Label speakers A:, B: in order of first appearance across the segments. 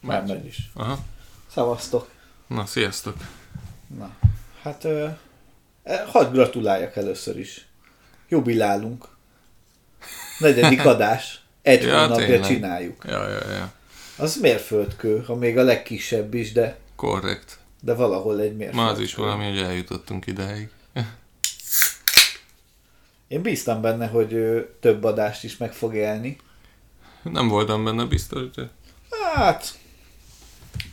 A: Már megy is.
B: Aha.
A: Szavaztok.
B: Na, sziasztok.
A: Na, hát ö, e, hadd gratuláljak először is. Jubilálunk. Negyedik adás. Egy
B: Ja,
A: hónapja
B: tényleg.
A: csináljuk.
B: Ja, ja, ja.
A: Az mérföldkő, ha még a legkisebb is, de,
B: Korrekt.
A: de valahol egy mérföldkő.
B: Ma az is valami, hogy eljutottunk idáig.
A: Én bíztam benne, hogy ö, több adást is meg fog élni.
B: Nem voltam benne biztos, de...
A: Hát,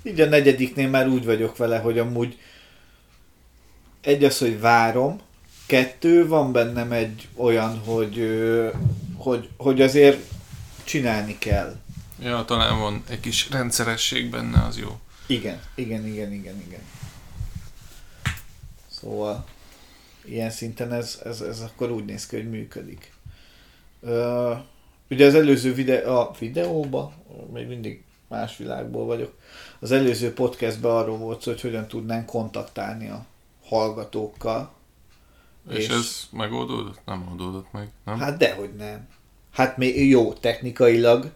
A: így a negyediknél már úgy vagyok vele, hogy amúgy egy az, hogy várom, kettő, van bennem egy olyan, hogy, hogy, hogy azért csinálni kell.
B: Ja, talán van egy kis rendszeresség benne, az jó.
A: Igen, igen, igen, igen, igen. Szóval ilyen szinten ez, ez, ez akkor úgy néz ki, hogy működik. Ö, ugye az előző videó, a videóba, még mindig más világból vagyok, az előző podcastben arról volt szó, hogy hogyan tudnánk kontaktálni a hallgatókkal.
B: És, és ez megoldódott? Nem oldódott meg, nem?
A: Hát dehogy nem. Hát még jó, technikailag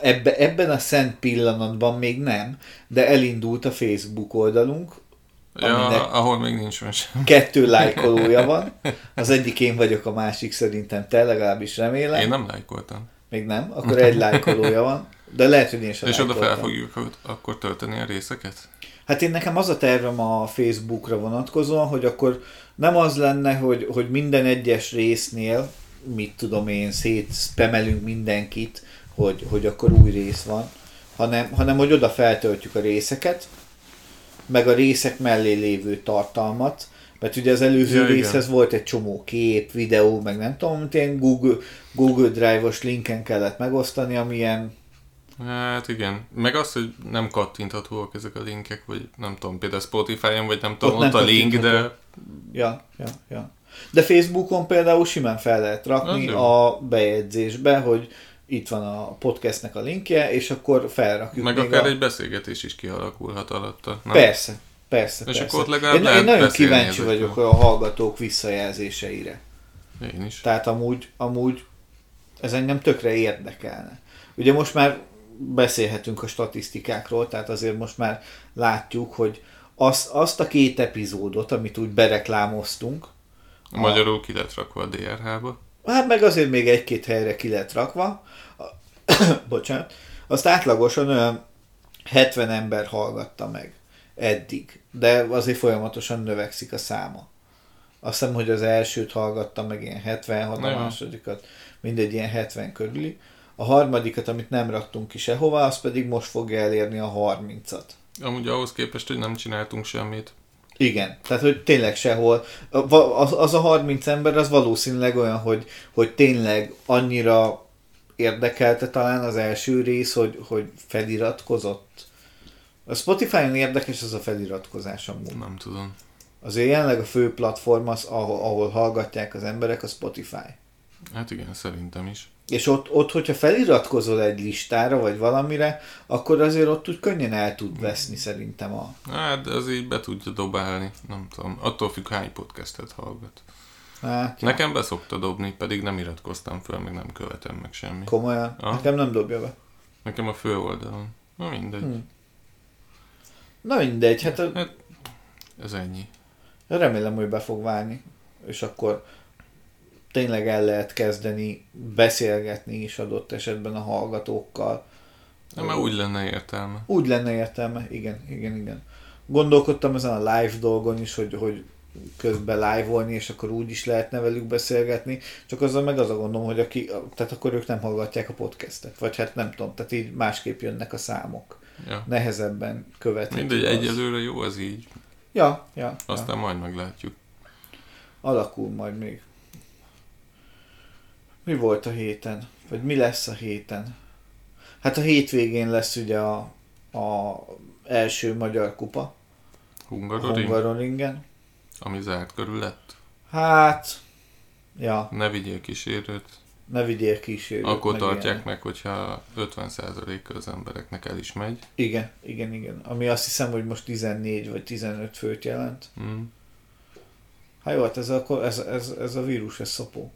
A: ebbe, ebben a szent pillanatban még nem, de elindult a Facebook oldalunk,
B: ja, ahol még nincs sem.
A: kettő lájkolója van. Az egyik én vagyok, a másik szerintem te, legalábbis remélem.
B: Én nem lájkoltam.
A: Még nem, akkor egy lájkolója van. De lehet, hogy én sem
B: És oda fel fogjuk ak- akkor tölteni a részeket?
A: Hát én nekem az a tervem a Facebookra vonatkozóan, hogy akkor nem az lenne, hogy, hogy minden egyes résznél, mit tudom én, szétspemelünk mindenkit, hogy, hogy akkor új rész van, hanem, hanem hogy oda feltöltjük a részeket, meg a részek mellé lévő tartalmat, mert ugye az előző
B: Ja, igen.
A: részhez volt egy csomó kép, videó, meg nem tudom, mint ilyen Google, Google Drive-os linken kellett megosztani, amilyen
B: Hát igen. Meg az, hogy nem kattinthatóak ezek a linkek, vagy nem tudom, például Spotify-on, vagy nem tudom,
A: Ott
B: ott,
A: nem
B: a link, de
A: Ja, ja, ja. De Facebookon például simán fel lehet rakni a bejegyzésbe, hogy itt van a podcastnek a linkje, és akkor felrakjuk
B: meg akár
A: a...
B: egy beszélgetés is kialakulhat alatta. Nem?
A: Persze, persze,
B: És
A: persze.
B: akkor ott legalább
A: én, én nagyon kíváncsi vagyok a hallgatók visszajelzéseire.
B: Én is.
A: Tehát amúgy, amúgy ez engem tökre érdekelne. Ugye most már beszélhetünk a statisztikákról, tehát azért most már látjuk, hogy azt, azt a két epizódot, amit úgy bereklámoztunk,
B: Magyarul ki lett rakva a DRH-ba.
A: Hát meg azért még egy-két helyre ki lett rakva. Bocsánat. Azt átlagosan olyan 70 ember hallgatta meg eddig. De azért folyamatosan növekszik a száma. Azt hiszem, hogy az elsőt hallgattam meg ilyen 76, a másodikat mindegy ilyen 70 körüli. A harmadikat, amit nem raktunk ki sehova, az pedig most fogja elérni a 30-at.
B: Amúgy ahhoz képest, hogy nem csináltunk semmit.
A: Igen, tehát hogy tényleg sehol. Az, az a 30 ember az valószínűleg olyan, hogy, hogy tényleg annyira érdekelte talán az első rész, hogy, hogy feliratkozott. A Spotify-on érdekes az a feliratkozás amúgy.
B: Nem tudom.
A: Azért jelenleg a fő platform az, ahol, ahol hallgatják az emberek, a Spotify.
B: Hát igen, szerintem is.
A: És ott, ott, hogyha feliratkozol egy listára, vagy valamire, akkor azért ott úgy könnyen el tud veszni szerintem a...
B: Hát, de az így be tudja dobálni. Nem tudom. Attól függ, hány podcastet hallgat.
A: Hát,
B: Nekem be szokta dobni, pedig nem iratkoztam föl, meg nem követem meg semmi.
A: komolyan.
B: Aha.
A: Nekem nem dobja be.
B: Nekem a fő oldalon. Na mindegy.
A: Hm. Na mindegy, hát a-
B: Hát, ez ennyi.
A: remélem, hogy be fog válni, és akkor tényleg el lehet kezdeni beszélgetni is adott esetben a hallgatókkal.
B: De már úgy lenne értelme.
A: Úgy lenne értelme, igen, igen, igen. Gondolkodtam ezen a live dolgon is, hogy, hogy közben live-olni, és akkor úgy is lehetne velük beszélgetni, csak azzal meg az a gondom, hogy aki, tehát akkor ők nem hallgatják a podcastet, vagy hát nem tudom, tehát így másképp jönnek a számok.
B: Ja.
A: Nehezebben követhető
B: Mindegy,
A: az.
B: egyelőre jó az így.
A: Ja, ja, ja.
B: Aztán majd meglátjuk.
A: Alakul majd még. Mi volt a héten? Vagy mi lesz a héten? Hát a hétvégén lesz ugye a, a első magyar kupa.
B: Hungaroring,
A: Hungaroringen.
B: ami zárt körül lett.
A: Hát, ja,
B: Ne vigyél kísérőt.
A: ne vigyél kísérőt.
B: Akkor
A: meg
B: tartják
A: ilyenek.
B: meg, hogyha 50%-a az embereknek el is megy.
A: Igen, igen, igen. Ami azt hiszem, hogy most 14 vagy 15 főt jelent.
B: Mm.
A: Hát jó, hát ez a, ez, ez, ez a vírus, ez szopó.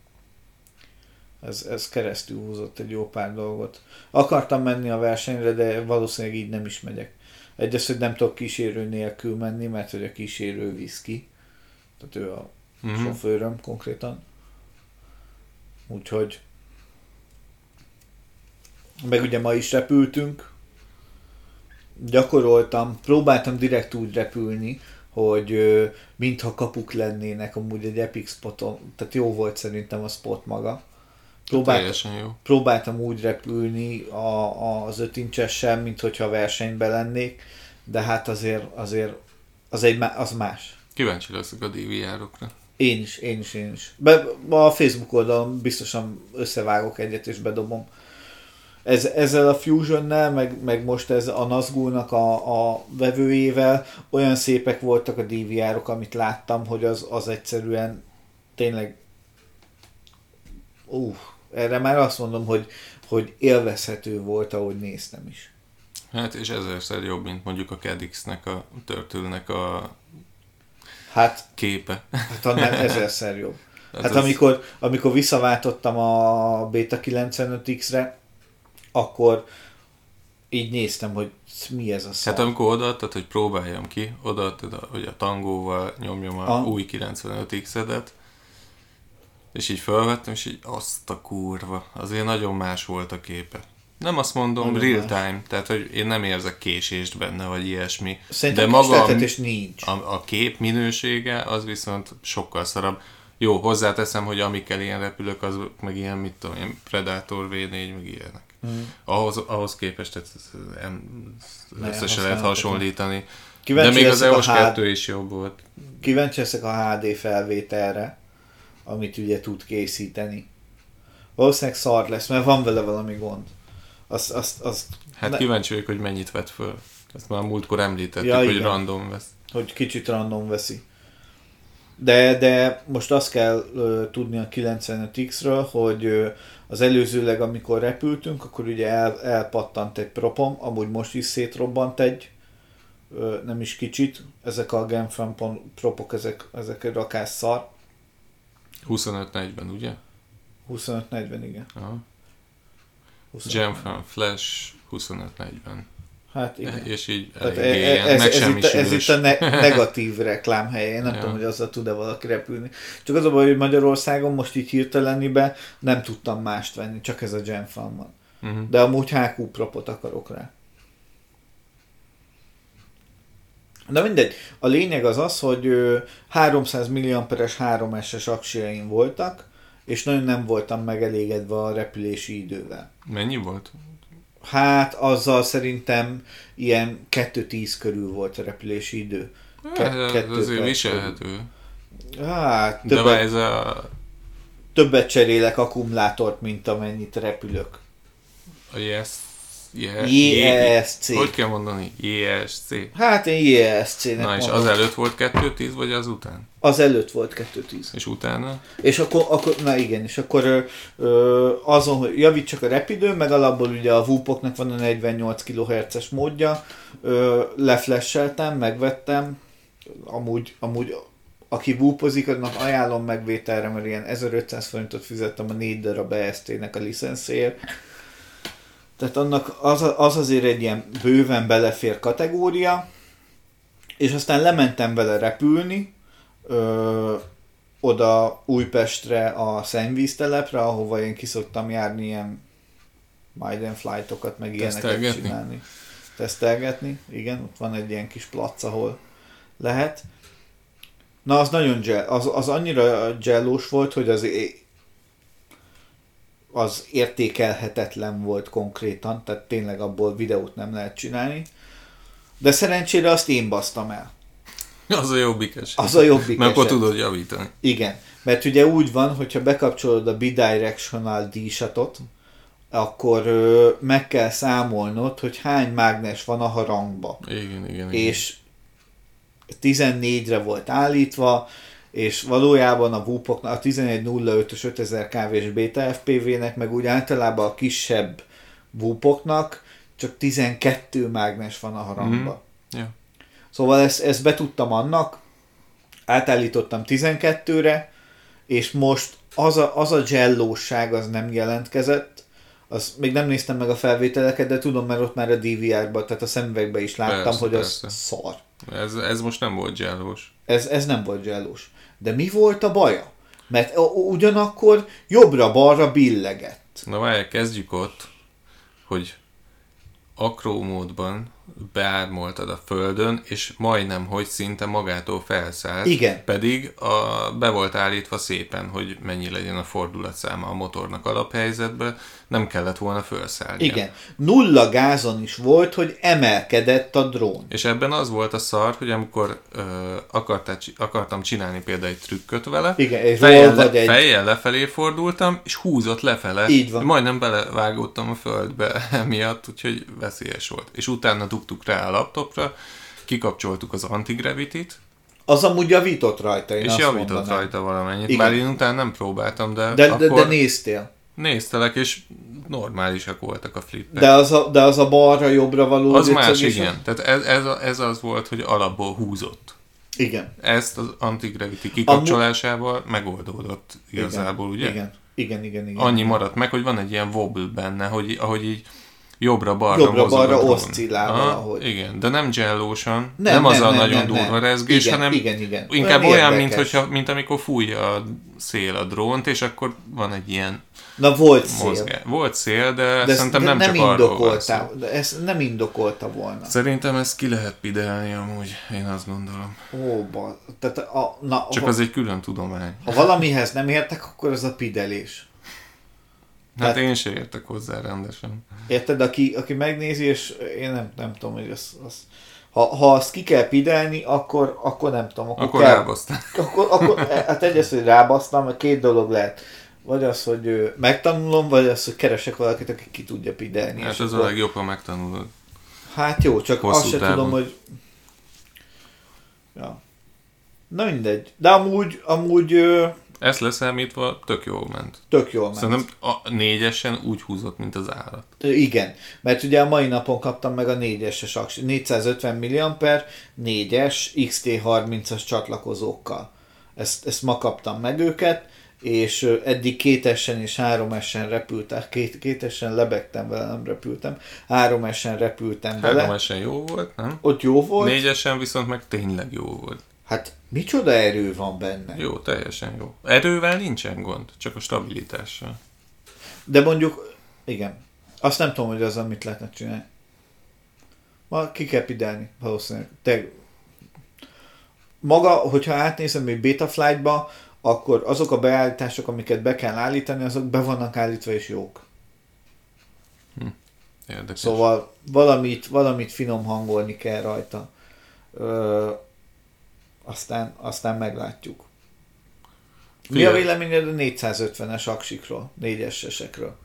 A: Ez, ez keresztül húzott egy jó pár dolgot. Akartam menni a versenyre, de valószínűleg így nem is megyek. Egyrészt, hogy nem tudok kísérő nélkül menni, mert hogy a kísérő visz ki. Tehát ő a
B: Mhm.
A: sofőröm konkrétan. Úgyhogy meg ugye ma is repültünk. Gyakoroltam, próbáltam direkt úgy repülni, hogy mintha kapuk lennének amúgy egy epic spoton. Tehát jó volt szerintem a spot maga. Próbáltam,
B: jó.
A: próbáltam úgy repülni a, az ötincsessel, mint hogyha versenyben lennék, de hát azért, azért az, egy, az más.
B: Kíváncsi leszek a DVR-okra.
A: Én is, én is, én is. Be, a Facebook oldalon biztosan összevágok egyet és bedobom. Ez, ezzel a Fusionnel, meg, meg most ez a Nazgul-nak a, a vevőjével olyan szépek voltak a DVR-ok, amit láttam, hogy az, az egyszerűen tényleg uh, erre már azt mondom, hogy, hogy élvezhető volt, ahogy néztem is.
B: Hát és ezerszer jobb, mint mondjuk a Cadix-nek, a Turtle-nek a
A: Hát,
B: képe.
A: hát annál ezerszer jobb.
B: Hát
A: Hát
B: az-
A: amikor, amikor visszaváltottam a Beta 95X-re, akkor így néztem, hogy mi ez a szar.
B: Hát amikor odaadtad, hogy próbáljam ki, odaadtad, a- hogy a tangóval nyomjam a
A: Ah.
B: új 95X-edet, és így felvettem, és így azt a kurva, azért nagyon más volt a képe. Nem azt mondom
A: Nagyon
B: real
A: más.
B: time, tehát hogy én nem érzek késést benne, vagy ilyesmi.
A: Szerintem
B: de maga a,
A: nincs.
B: a, a kép minősége az viszont sokkal szarabb. Jó, hozzáteszem, hogy amikkel ilyen repülök, az meg ilyen, mit tudom, ilyen Predator V4, meg ilyenek.
A: Mm.
B: Ahhoz, ahhoz képest tehát ez- ez em-
A: Ne,
B: össze se lehet hasonlítani. De
A: Kíváncsi
B: még az EOS
A: H-
B: 2 is jobb volt.
A: kíváncsi leszek a HD felvételre, amit ugye tud készíteni. Valószínűleg szar lesz, mert van vele valami gond. Azt, azt, azt
B: Hát
A: Ne-
B: kíváncsi vagyok, hogy mennyit vett föl. Ezt már múltkor említettük,
A: Ja,
B: hogy
A: igen.
B: random vesz.
A: hogy kicsit random veszi. De, de most azt kell ö, tudni a 95X-ről, hogy ö, az előzőleg, amikor repültünk, akkor ugye el, elpattant egy propom, amúgy most is szétrobbant egy, ö, nem is kicsit, ezek a Genfan pon- propok, ezek, ezek rakás szar.
B: 25-40, ugye?
A: 25-40, igen.
B: Aha.
A: 25.
B: Jamfan Flash 25-40.
A: Hát igen.
B: És így
A: Tehát e-
B: ilyen
A: ez, ez, itt, a- ez itt a ne, negatív reklám helye. Én nem
B: Ja.
A: tudom, hogy azzal tud-e valaki repülni. Csak az a baj, hogy Magyarországon most így hirtelenibe nem tudtam mást venni, csak ez a Gen Fan van.
B: Mhm.
A: De amúgy HQ propot akarok rá. De mindegy, a lényeg az az, hogy ö, 300 mAh-es 3S-es aksiaim voltak, és nagyon nem voltam megelégedve a repülési idővel.
B: Mennyi volt?
A: Hát azzal szerintem ilyen 2-10 körül volt a repülési idő. Ke-
B: Hát,
A: kettő
B: azért
A: perc
B: viselhető.
A: Hát
B: De
A: többet,
B: ez a,
A: többet cserélek akkumulátort, mint amennyit repülök.
B: a yes,
A: JSC.
B: Hogy kell mondani? JSC.
A: Hát én JSC-nek
B: Na és az előtt volt 2-10, vagy az után?
A: Az előtt volt 2-10.
B: És utána?
A: És akkor, akkor na igen, és akkor ö, azon, hogy javítsak a repidő, meg alapból ugye a VUP-oknak van a 48 kHz-es módja, ö, leflesseltem, megvettem, amúgy, amúgy aki vúpozik, annak ajánlom megvételre, mert ilyen 1500 forintot fizettem a 4 darab EST-nek a licenszéért. Tehát annak az, az azért egy ilyen bőven belefér kategória, és aztán lementem vele repülni, ö, oda Újpestre a szennyvíztelepre, ahova én kiszoktam járni ilyen Maiden flightokat, meg ilyeneket csinálni. Tesztelgetni, igen, ott van egy ilyen kis plac, ahol lehet. Na, az nagyon gel, az, az annyira gellós volt, hogy az, az értékelhetetlen volt konkrétan, tehát tényleg abból videót nem lehet csinálni. De szerencsére azt én basztam el.
B: Az a jobbik eset.
A: Az a jobbik
B: Mert akkor tudod javítani.
A: Igen, mert ugye úgy van, hogyha bekapcsolod a bidirectional dísatot, akkor ö, meg kell számolnod, hogy hány mágnes van a harangba.
B: Igen, igen, igen.
A: És 14-re volt állítva, és valójában a VUP-oknak, a 1105-ös 5000 kv-s beta FPV-nek, meg úgy általában a kisebb VUP-oknak csak 12 mágnes van a harangba.
B: Ja.
A: Szóval ezt, ezt betudtam annak, átállítottam 12-re, és most az a, az a jellóság az nem jelentkezett, az még nem néztem meg a felvételeket, de tudom, mert ott már a DVR-ban, tehát a szemüvegben is láttam,
B: Persze,
A: hogy az
B: persze.
A: szar.
B: Ez, ez most nem volt gyellós.
A: Ez, ez nem volt jellós. De mi volt a baja? Mert ugyanakkor jobbra-balra billegett.
B: Na várj, kezdjük ott, hogy akrómódban beármoltad a földön, és majdnem, hogy szinte magától felszállt.
A: Igen.
B: Pedig a, be volt állítva szépen, hogy mennyi legyen a fordulatszáma a motornak alaphelyzetben, nem kellett volna felszállni.
A: Igen. Nulla gázon is volt, hogy emelkedett a drón.
B: És ebben az volt a szar, hogy amikor ö, akartál, akartam csinálni például egy trükköt vele,
A: Igen, és
B: fejjel, le,
A: egy-
B: fejjel lefelé fordultam, és húzott lefele.
A: Így van.
B: Majdnem belevágottam a földbe emiatt, úgyhogy veszélyes volt. És utána dugtuk rá a laptopra, kikapcsoltuk az antigravity-t,
A: Az amúgy javított rajta, én
B: és javított
A: mondanám.
B: rajta valamennyit.
A: Igen.
B: Bár én utána nem próbáltam, de,
A: De,
B: akkor
A: de, de néztél.
B: Néztelek, és normálisak voltak a flippek.
A: De az a, de az a balra-jobbra való
B: az más, igen. Tehát ez, ez, a- ez az volt, hogy alapból húzott.
A: Igen.
B: Ezt az antigravity kikapcsolásával megoldódott igazából, ugye?
A: Igen. Igen, igen, igen.
B: Annyi maradt meg, hogy van egy ilyen wobble benne, hogy ahogy így jobbra-balra
A: Jobbra-balra
B: a
A: oszcillál valahogy.
B: Igen, de nem jellósan, nem,
A: Nem,
B: az
A: nem,
B: a
A: nem,
B: nagyon
A: nem,
B: durva rezgés,
A: Igen,
B: hanem
A: igen, igen.
B: inkább
A: Olyan
B: olyan, mint, hogyha, mint amikor fújja a szél a drónt, és akkor van egy ilyen
A: Na volt szél.
B: mozgás. Volt szél, de,
A: De
B: szerintem nem,
A: nem
B: csak
A: indokolta, de ezt nem indokolta volna.
B: Szerintem ezt ki lehet pidelni amúgy, én azt gondolom.
A: Ó, ba, tehát a, na,
B: Csak
A: ha,
B: az egy külön tudomány.
A: ha valamihez nem értek, akkor az a pidelés.
B: Hát
A: Tehát-
B: én se értek hozzá rendesen.
A: Érted? Aki, aki megnézi, és én nem, nem tudom, hogy az, az ha, ha azt ki kell pidelni, akkor, akkor nem tudom. Akkor,
B: Akkor
A: kell,
B: rábasztál.
A: Akkor, akkor, hát egy az, hogy rábasztam, mert két dolog lehet. Vagy az, hogy megtanulom, vagy az, hogy keresek valakit, aki ki tudja pidelni.
B: Hát ez a legjobb, ha megtanulod.
A: Hát jó, csak
B: Hosszú
A: azt se
B: távon.
A: tudom, hogy... Ja. Na mindegy. De amúgy, amúgy
B: Ezt leszámítva tök jól ment.
A: tök jól ment.
B: Szerintem a négyesen úgy húzott, mint az állat.
A: Igen, mert ugye a mai napon kaptam meg a 4-es aksi, 450 mAh 4-es XT30-as csatlakozókkal. Ezt, ezt ma kaptam meg őket, és eddig kétesen és háromesen repültem, két, kétesen lebegtem vele, nem repültem, háromesen repültem vele.
B: Háromesen jó volt, nem?
A: Ott jó volt.
B: Négyesen viszont meg tényleg jó volt.
A: Hát micsoda erő van benne.
B: Jó, teljesen jó. Erővel nincsen gond, csak a stabilitással.
A: De mondjuk, igen, azt nem tudom, hogy az, amit lehetne csinálni. Ma ki kell pidelni, valószínűleg. Te, maga, hogyha átnézem egy Betaflight-ba, akkor azok a beállítások, amiket be kell állítani, azok be vannak állítva és jók.
B: Érdekes.
A: Szóval valamit, valamit finom hangolni kell rajta. Ö, aztán, aztán meglátjuk. Mi a
B: Figyelj.
A: véleményed a 450-es aksikról, 4-es esekről?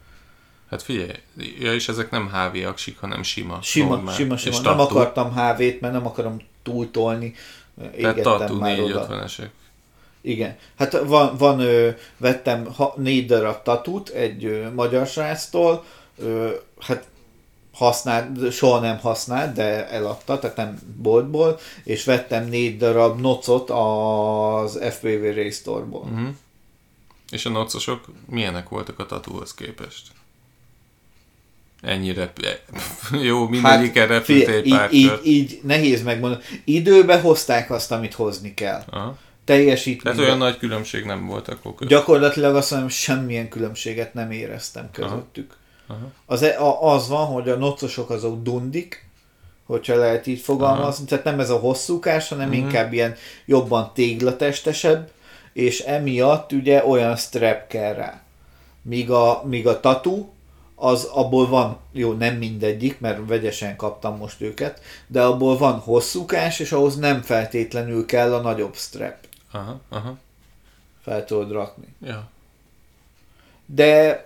B: Hát figyelj, ja, és ezek nem HV aksik, hanem sima.
A: Sima,
B: normál.
A: sima, sima.
B: És
A: Nem
B: tattoo.
A: akartam HV-t, mert nem akarom túltolni.
B: Tehát
A: Égettem már oda.
B: 450-esek.
A: Igen. Hát van, van ö, vettem ha, négy darab tatut egy ö, magyar sráctól, ö, hát használt, soha nem használt, de eladta, tehát nem boltból, és vettem négy darab nocot az FPV Race Store-ból.
B: Uh-huh. És a nocosok milyenek voltak a tatúhoz képest? Ennyi rep... Jó, mindegyiken hát, repült egy pár
A: így, így, így, nehéz megmondani. Időbe hozták azt, amit hozni kell.
B: Aha.
A: Teljesítmény.
B: Tehát olyan nagy különbség nem volt akkor között.
A: Gyakorlatilag azt mondom, semmilyen különbséget nem éreztem közöttük.
B: Aha.
A: Az, e- a, az van, hogy a nocosok azok dundik, hogyha lehet így fogalmazni, tehát nem ez a hosszúkás, hanem
B: Mhm.
A: inkább ilyen jobban téglatestesebb, és emiatt ugye olyan strap kell rá. Míg a, míg a tatu, az abból van, jó, nem mindegyik, mert vegyesen kaptam most őket, de abból van hosszúkás, és ahhoz nem feltétlenül kell a nagyobb strap.
B: Aha, aha.
A: Fel tudod rakni.
B: Ja.
A: De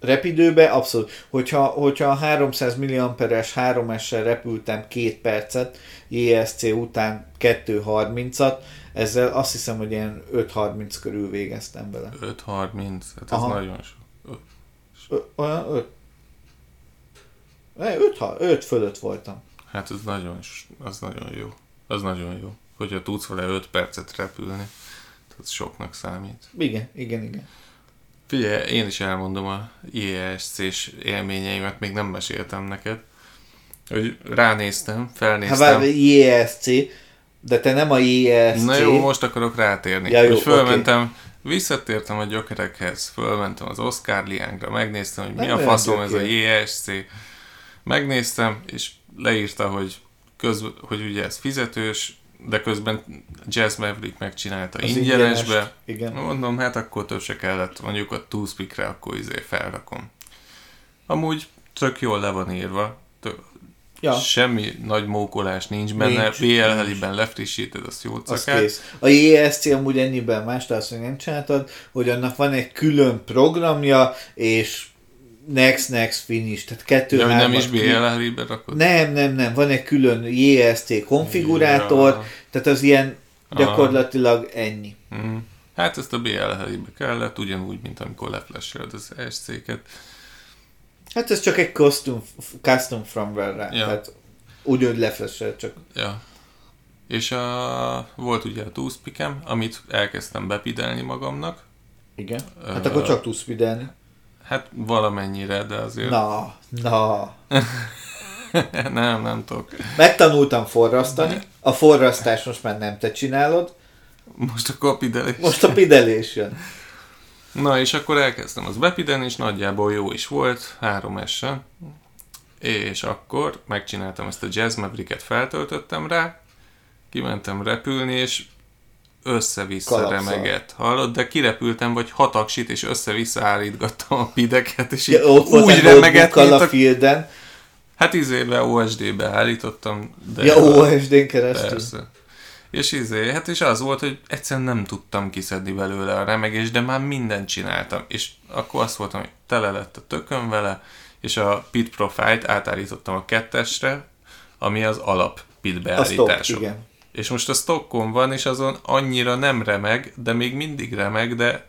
A: repidőbe abszolút. Hogyha, hogyha a 300 mAh-es 3S-sel repültem két percet, JSC után 2.30-at, ezzel azt hiszem, hogy ilyen 5.30 körül végeztem vele.
B: 5.30, hát ez
A: Aha.
B: nagyon sok.
A: Ö, olyan 5. 5, 5 fölött voltam.
B: Hát ez nagyon, az nagyon jó. Az nagyon jó. Hogyha tudsz vele 5 percet repülni. az soknak számít.
A: Igen, igen, igen.
B: Figyelj, én is elmondom a IESC-s élményeimet, még nem meséltem neked. Hogy ránéztem, felnéztem.
A: Hát IESC, de te nem a IESC.
B: Na jó, most akarok rátérni.
A: Ja, jó,
B: hogy fölmentem, visszatértem a gyökerekhez, fölmentem az Oscar Liángra, megnéztem, hogy mi
A: Nem
B: a
A: olyan
B: faszom ez a. JSC. Megnéztem, és leírta, hogy, köz, hogy ugye ez fizetős, de közben Jazz Maverick megcsinálta
A: Az
B: ingyenesbe.
A: igen.
B: Mondom, hát akkor több se kellett, mondjuk a Toothpickre akkor izé felrakom. Amúgy tök jól le van írva, tök,
A: Ja,
B: semmi nagy mókolás nincs benne, BL-heliben lefrissíted, azt jó
A: az
B: cakát.
A: kész. A IESC amúgy ennyiben más, de azt, nem csináltad, hogy annak van egy külön programja, és next, next, finish, tehát kettő,
B: hogy nem is rakod?
A: Nem, nem, nem, van egy külön JST konfigurátor,
B: Ja.
A: tehát az ilyen gyakorlatilag ennyi.
B: Mm. Hát ezt a BL-helibe kellett, ugyanúgy, mint amikor leflasheled az SC-ket.
A: Hát ez csak egy custom, custom firmware-re,
B: Ja.
A: tehát úgy leflesel, csak
B: Ja. És a, volt ugye a Toothpickem, amit elkezdtem bepidelni magamnak.
A: igen. Hát
B: Ö,
A: akkor csak tudsz fidelni.
B: Hát valamennyire, de azért
A: Na, na.
B: nem, nem tudok.
A: Megtanultam forrasztani, a forrasztás most már nem te csinálod,
B: Most a kapidelés.
A: most a pidelés jön.
B: Na, és akkor elkezdtem az bepidelni, és nagyjából jó is volt, három s És akkor megcsináltam ezt a Jazz Maverick-et, feltöltöttem rá, kimentem repülni, és össze-vissza remegett. Hallod? De kirepültem, vagy hat aksit, és össze-vissza állítgattam a pideket, és
A: Ja, ott
B: úgy remegett, mint
A: a
B: a...
A: fielden.
B: Hát izébe, OSD-be állítottam. De
A: Ja, OSD-n keresztül.
B: Persze. És izé, hát és az volt, hogy egyszerűen nem tudtam kiszedni belőle a remegést, de már mindent csináltam. És akkor azt voltam, hogy tele lett a tökön vele, és a pit profile-t átállítottam a kettesre, ami az alap pit beállításom.
A: igen.
B: És most a stockon van, és azon annyira nem remeg, de még mindig remeg, de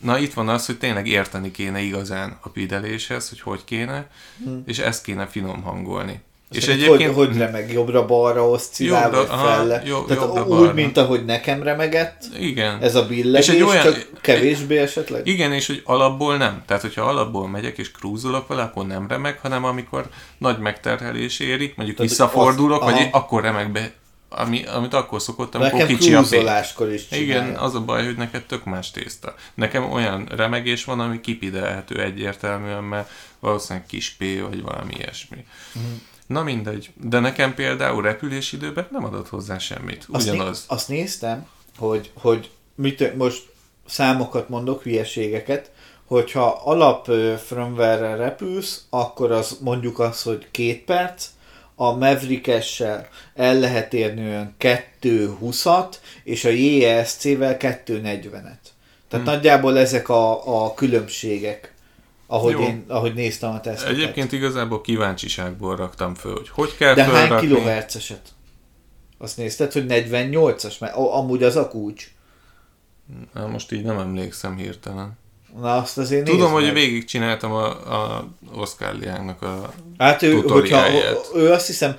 B: na itt van az, hogy tényleg érteni kéne igazán a pideléshez, hogy hogy kéne,
A: Hm.
B: és ezt kéne finom hangolni. És
A: Szerint
B: egyébként...
A: Hogy, hogy remeg jobbra-balra oszcillál,
B: Jobbra-
A: vagy felle.
B: jobb-
A: Tehát
B: jobbra-balra.
A: úgy, mint ahogy nekem remegett,
B: Igen.
A: ez a billegés,
B: És egy olyan-
A: csak kevésbé esetleg.
B: Igen, és hogy alapból nem. Tehát, hogyha alapból megyek és krúzolok vele, akkor nem remeg, hanem amikor nagy megterhelés éri, mondjuk
A: Tehát,
B: visszafordulok,
A: az-
B: vagy
A: aha.
B: akkor remeg be, ami, amit akkor szokott, amikor
A: Nekem
B: kicsi a pénz.
A: is csinálja.
B: Igen, az a baj, hogy neked tök más tészta. Nekem olyan remegés van, ami kipidelhető egyértelműen, mert valószínűleg kis P, vagy valami ilyesmi.
A: Mhm.
B: Na mindegy. De nekem például repülési időben nem adott hozzá semmit.
A: Azt, né-
B: Ugyanaz.
A: azt néztem, hogy, hogy mit, most számokat mondok, hülyeségeket, hogyha alap ö, firmware-rel repülsz, akkor az mondjuk az, hogy két perc, a Maverick-essel el lehet érni olyan 2.20-at, és a JSC-vel 2.40-et. Tehát
B: Hmm.
A: nagyjából ezek a, a különbségek, ahogy,
B: Jó.
A: én, ahogy néztem a teszteket.
B: Egyébként igazából kíváncsiságból raktam föl, hogy hogy kell
A: De hány
B: fölrakni.
A: kilohertzeset? Azt nézted, hogy 48-as? Mert amúgy az a kulcs.
B: Na, most így nem emlékszem hirtelen.
A: Na azt azért
B: Tudom, hogy
A: meg.
B: végigcsináltam a, a Oscar Liángnak a...
A: Hát ő, hogyha, ő azt hiszem,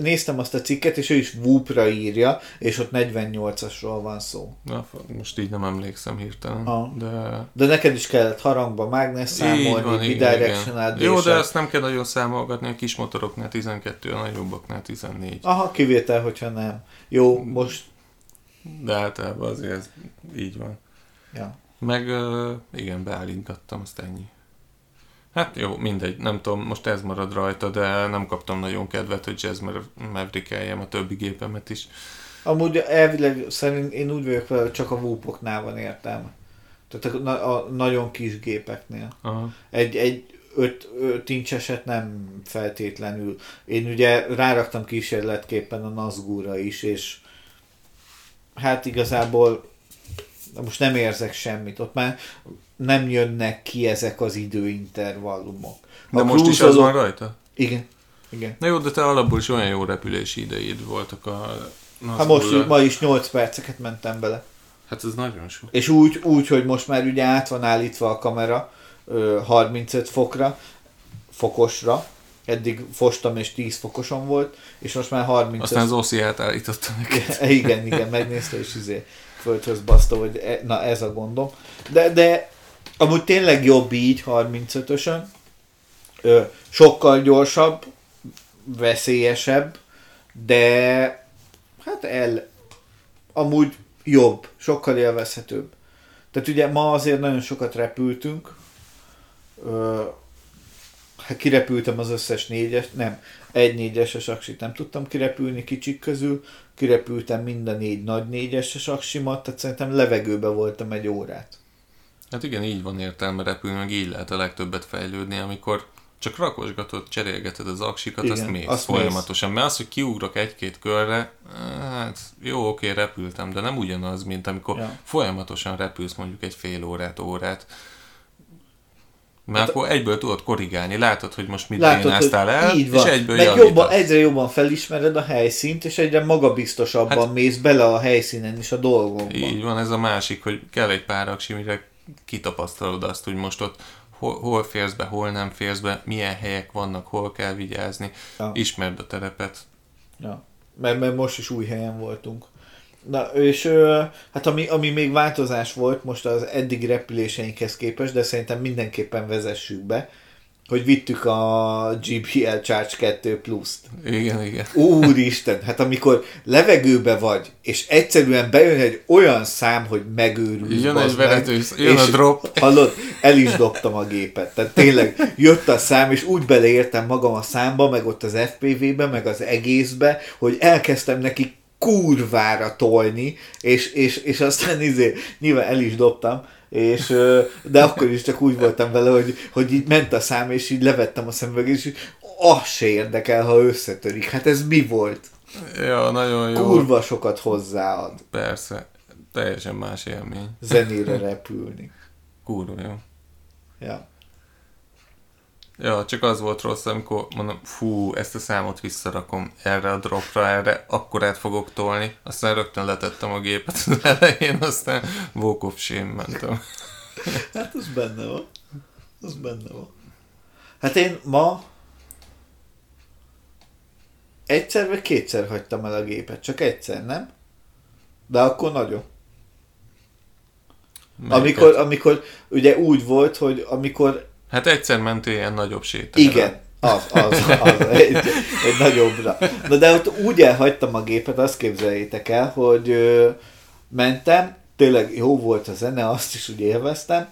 A: néztem azt a cikket, és ő is Whoop-ra írja, és ott 48-asról van szó.
B: Na, most így nem emlékszem hirtelen.
A: Aha.
B: De...
A: De neked is kellett harangba mágnes számolni, bidirectional
B: Jó, de ezt nem kell nagyon számolgatni, a kis motoroknál 12, a nagyobbaknál 14.
A: Aha, kivétel, hogyha nem. Jó, most...
B: De általában azért ez így van.
A: Ja.
B: Meg igen, beállítgattam, azt ennyi. Hát jó, mindegy, nem tudom, most ez marad rajta, de nem kaptam nagyon kedvet, hogy Jazz maverick a többi gépemet is.
A: Amúgy elvileg szerint én úgy vagyok vele, hogy csak a Whoopoknál van értelme. Tehát a, a nagyon kis gépeknél.
B: Aha.
A: egy, egy öt, öt incseset nem feltétlenül. Én ugye ráraktam kísérletképpen a Nazgúra is, és hát igazából most nem érzek semmit. Ott már nem jönnek ki ezek az időintervallumok.
B: De
A: A
B: most is az van rajta?
A: Igen. Igen.
B: Na jó, de te alapból is olyan jó repülési ideid voltak a...
A: Hát most ma is 8 perceket mentem bele.
B: Hát ez nagyon sok.
A: És úgy, úgy, hogy most már ugye át van állítva a kamera ö, 35 fokra, fokosra, eddig fostam és 10 fokoson volt, és most már 30
B: Aztán az Oszi átállította neked.
A: igen, igen, megnézte, és izé földhöz baszta, hogy e, na ez a gondom. De, de amúgy tényleg jobb így 35-ösön, Ö, sokkal gyorsabb, veszélyesebb, de hát el amúgy jobb, sokkal élvezhetőbb. Tehát ugye ma azért nagyon sokat repültünk, Ö, kirepültem az összes négyes, nem, egy négyeses aksit nem tudtam kirepülni kicsik közül, kirepültem mind a négy nagy négyeses aksimat, tehát szerintem levegőbe voltam egy órát.
B: Hát igen, így van értelme repülni, meg így lehet a legtöbbet fejlődni, amikor csak rakosgatod, cserélgeted az aksikat,
A: Igen,
B: azt mész
A: azt
B: folyamatosan. Mert az, hogy kiugrok egy-két körre, hát jó, oké, repültem, de nem ugyanaz, mint amikor
A: Ja.
B: folyamatosan repülsz mondjuk egy fél órát, órát. Mert
A: Hát-
B: akkor egyből tudod korrigálni, látod, hogy most mit
A: Látod,
B: bénáztál el,
A: így van.
B: és egyből
A: Meg
B: javítasz.
A: jobban, egyre jobban felismered a helyszínt, és egyre magabiztosabban hát, mész bele a helyszínen is a dolgokba.
B: Így van, ez a másik, hogy kell egy pár aksi, mire kitapasztalod azt, hogy most ott hol, hol férsz be, hol nem férsz be, milyen helyek vannak, hol kell vigyázni,
A: Ja.
B: ismerd a terepet.
A: Ja. Mert, mert most is új helyen voltunk. Na, és ö, hát ami, ami még változás volt most az eddigi repüléseinkhez képest, de szerintem mindenképpen vezessük be, hogy vittük a GBL Charge 2 Plus-t.
B: Igen, igen.
A: Úristen, hát amikor levegőbe vagy, és egyszerűen bejön egy olyan szám, hogy megőrülsz.
B: Jön egy
A: meg,
B: verető, jön a
A: és
B: drop.
A: Hallod, el is dobtam a gépet. Tehát tényleg jött a szám, és úgy beleértem magam a számba, meg ott az FPV-be, meg az egészbe, hogy elkezdtem neki kurvára tolni, és, és, és aztán izé, nyilván el is dobtam, és, de akkor is csak úgy voltam vele, hogy, hogy így ment a szám, és így levettem a szemüveget, és az se érdekel, ha összetörik. Hát ez mi volt?
B: Ja, nagyon jó.
A: Kurva sokat hozzáad
B: Persze. Teljesen más élmény.
A: zenére repülni.
B: Kurva jó.
A: Ja.
B: Ja, csak az volt rossz, amikor mondom, fú, ezt a számot visszarakom erre a dropra, erre, akkor át fogok tolni. Aztán rögtön letettem a gépet az elején, aztán walk of shame mentem.
A: Hát az benne van. Az benne van. Hát én ma egyszer vagy kétszer hagytam el a gépet. Csak egyszer, nem? De akkor nagyon. Amikor, amikor ugye úgy volt, hogy amikor
B: Hát egyszer mentél ilyen nagyobb sétára.
A: Igen, az, az, az, egy, egy nagyobbra. Na de ott úgy elhagytam a gépet, azt képzeljétek el, hogy ö, mentem, tényleg jó volt a zene, azt is úgy élveztem,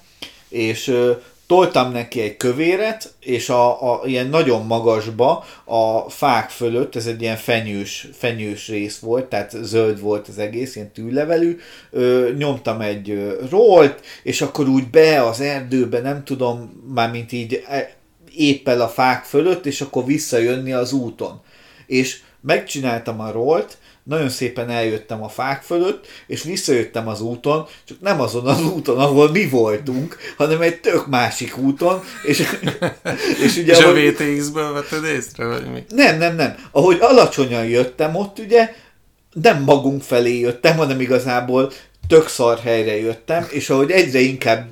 A: és ö, toltam neki egy kövéret, és a, a ilyen nagyon magasba, a fák fölött, ez egy ilyen fenyős, fenyős rész volt, tehát zöld volt az egész, ilyen tűlevelű, ö, nyomtam egy ö, rollt, és akkor úgy be az erdőbe, nem tudom, már mint így e, éppel a fák fölött, és akkor visszajönni az úton. És megcsináltam a rollt, nagyon szépen eljöttem a fák fölött, és visszajöttem az úton, csak nem azon az úton, ahol mi voltunk, hanem egy tök másik úton, és, és ugye
B: És a
A: ahogy,
B: VTX-ből vetted észre, vagy mi?
A: nem, nem, nem. Ahogy alacsonyan jöttem ott, ugye nem magunk felé jöttem, hanem igazából tök szar helyre jöttem, és ahogy egyre inkább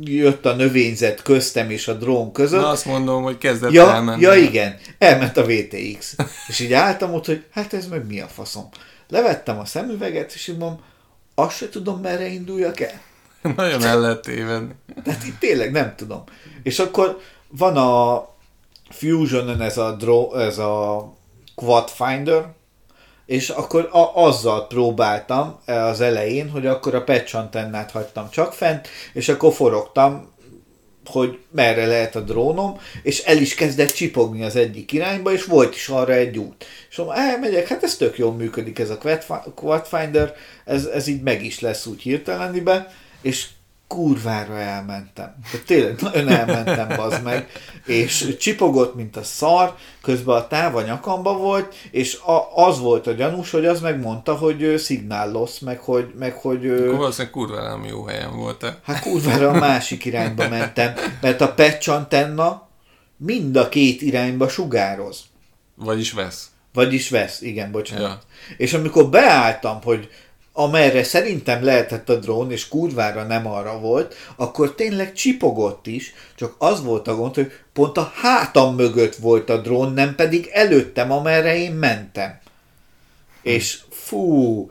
A: jött a növényzet köztem és a drón között,
B: Na azt mondom, hogy kezdett
A: Ja,
B: elmenni.
A: ja igen, elment a VTX. És így álltam ott, hogy hát ez meg mi a faszom. Levettem a szemüveget, és így mondom, azt se tudom, merre induljak el.
B: Nagyon el lehet tévedni.
A: Tehát itt tényleg nem tudom. És akkor van a Fusion-on ez a, draw, ez a Quad Finder, és akkor a, azzal próbáltam az elején, hogy akkor a patch antennát hagytam csak fent, és akkor forogtam, hogy merre lehet a drónom, és el is kezdett csipogni az egyik irányba, és volt is arra egy út. És mondom, elmegyek, hát ez tök jól működik ez a Quad Fi- Quad Finder, ez, ez így meg is lesz úgy hirtelenibe, és kurvára elmentem. De tényleg nagyon elmentem, bazd meg. És csipogott, mint a szar, közben a táv a nyakamba volt, és a, az volt a gyanús, hogy az megmondta, hogy ö, szignál loss, meg hogy, meg hogy
B: Akkor valószínűleg kurva nem jó helyen volt-e.
A: Hát kurvára a másik irányba mentem, mert a patch antenna mind a két irányba sugároz.
B: Vagyis vesz.
A: Vagyis vesz, igen, bocsánat.
B: Ja.
A: És amikor beálltam, hogy amerre szerintem lehetett a drón, és kurvára nem arra volt, akkor tényleg csipogott is, csak az volt a gond, hogy pont a hátam mögött volt a drón, nem pedig előttem, amerre én mentem. És fú,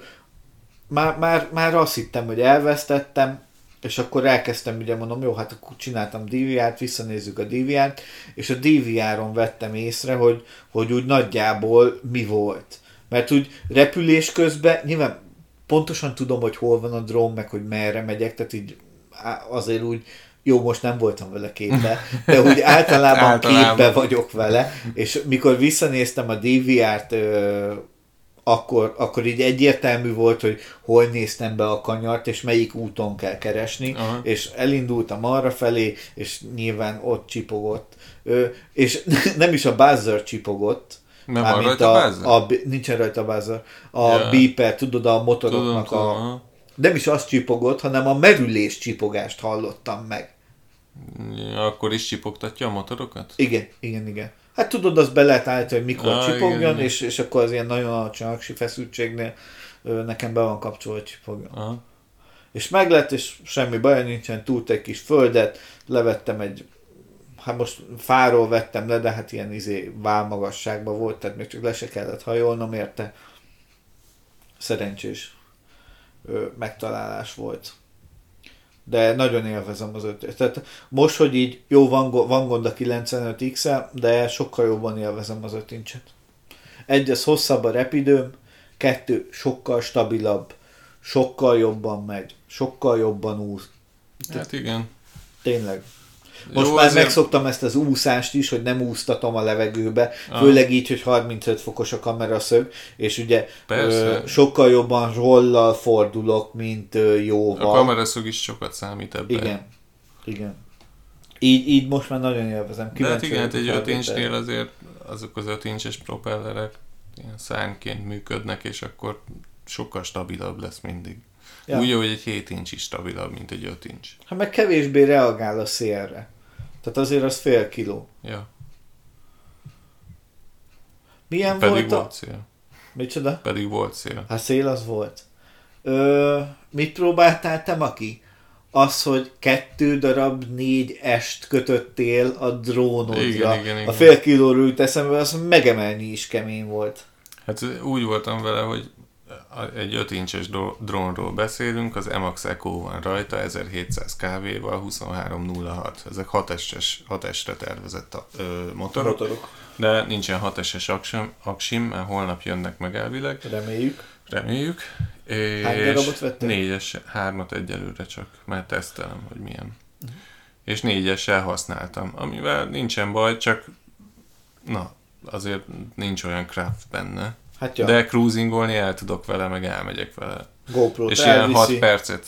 A: már, már, már azt hittem, hogy elvesztettem, és akkor elkezdtem, ugye mondom, jó, hát akkor csináltam DVR-t, visszanézzük a DVR-t, és a DVR-on vettem észre, hogy, hogy úgy nagyjából mi volt. Mert úgy repülés közben, nyilván pontosan tudom, hogy hol van a drón, meg hogy merre megyek, tehát így azért úgy, jó, most nem voltam vele képbe, de úgy általában, általában. képbe vagyok vele, és mikor visszanéztem a DVR-t akkor, akkor így egyértelmű volt, hogy hol néztem be a kanyart, és melyik úton kell keresni, Aha. és elindultam arra felé, és nyilván ott csipogott. Ö, és nem is a buzzer csipogott,
B: nem van rajta a, buzzer?
A: A, nincsen rajta buzzer. A yeah. beeper, tudod, a motoroknak tudom, a... Tudom. Nem is az csipogott, hanem a merülés csipogást hallottam meg.
B: Ja, akkor is csipogtatja a motorokat?
A: Igen, igen, igen. Hát tudod, az be lehet állítani, hogy mikor ah, csipogjon, igen, és, és akkor az ilyen nagyon alacsony aksi feszültségnél nekem be van kapcsolva, hogy csipogjon. Aha. És meg lett, és semmi baj nincsen, túlt egy kis földet, levettem egy, hát most fáról vettem le, de hát ilyen izé válmagasságban volt, tehát még csak le se kellett hajolnom érte. Szerencsés ö, megtalálás volt de nagyon élvezem az ötöt. Tehát most, hogy így jó, van, van gond a 95 x de sokkal jobban élvezem az ötincset. Egy, az hosszabb a repidőm, kettő, sokkal stabilabb, sokkal jobban megy, sokkal jobban úsz.
B: Hát igen.
A: Tényleg. Most Jó, már azért... megszoktam ezt az úszást is, hogy nem úsztatom a levegőbe, ah. főleg így, hogy 35 fokos a kameraszög, és ugye ö, sokkal jobban rollal fordulok, mint ö, jóval.
B: A kameraszög is sokat számít ebben.
A: Igen, igen. Így, így most már nagyon élvezem.
B: De hát igen, hát egy 5 inchnél azért azok az 5 inches propellerek ilyen szárnyként működnek, és akkor sokkal stabilabb lesz mindig. Ja. Úgy, hogy egy 7 inch is stabilabb, mint egy 5 inch.
A: Hát meg kevésbé reagál a szélre. Tehát azért az fél kiló.
B: Ja.
A: Milyen
B: Pedig
A: volt
B: a... volt szél.
A: Micsoda?
B: Pedig volt szél.
A: Hát szél az volt. Ö, mit próbáltál te, Maki? Az, hogy kettő darab négy est kötöttél a drónodra. Igen, igen, igen. A fél kilóról ült eszembe, az megemelni is kemény volt.
B: Hát úgy voltam vele, hogy egy 5 incses drónról beszélünk, az Emax Echo van rajta, 1700 kV-val, 2306. Ezek 6 estes, 6 estre tervezett a, ö, motorok, motorok, de nincsen 6 eses aksim, aksim, mert holnap jönnek meg elvileg.
A: Reméljük.
B: Reméljük.
A: És Hány darabot vettél?
B: Négyes, hármat egyelőre csak, mert tesztelem, hogy milyen. Uh-huh. És négyessel használtam, amivel nincsen baj, csak na, azért nincs olyan craft benne. Hát ja. De cruisingolni el tudok vele, meg elmegyek vele.
A: GoPro
B: És ilyen 6 percet,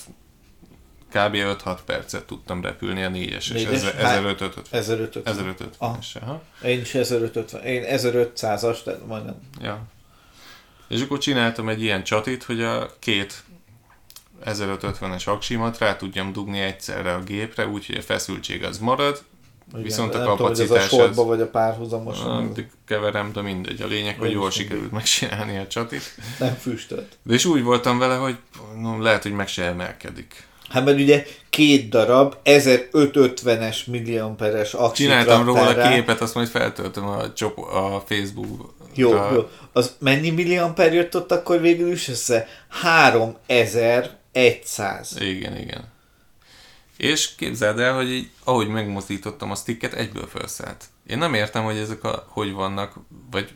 B: kb. 5-6 percet tudtam repülni a 4-es, és 1550. 1550.
A: Én is 1550. Én 1500-as, tehát majdnem.
B: Ja. És akkor csináltam egy ilyen csatit, hogy a két 1550-es aksimat rá tudjam dugni egyszerre a gépre, úgyhogy a feszültség az marad, igen, Viszont a kapacitás... Tudom,
A: ez a vagy a párhuzamos.
B: Keverem, de mindegy. A lényeg, hogy jól sikerült megcsinálni a csatit.
A: Nem füstölt.
B: De és úgy voltam vele, hogy no, lehet, hogy meg se emelkedik.
A: Hát mert ugye két darab 1550-es milliamperes aksit
B: Csináltam róla a képet, azt majd feltöltöm a, csop- a Facebook.
A: Jó, jó. Az mennyi milliamper jött ott akkor végül is össze? 3100.
B: Igen, igen. És képzeld el, hogy így, ahogy megmozdítottam a sticket, egyből felszállt. Én nem értem, hogy ezek a, hogy vannak, vagy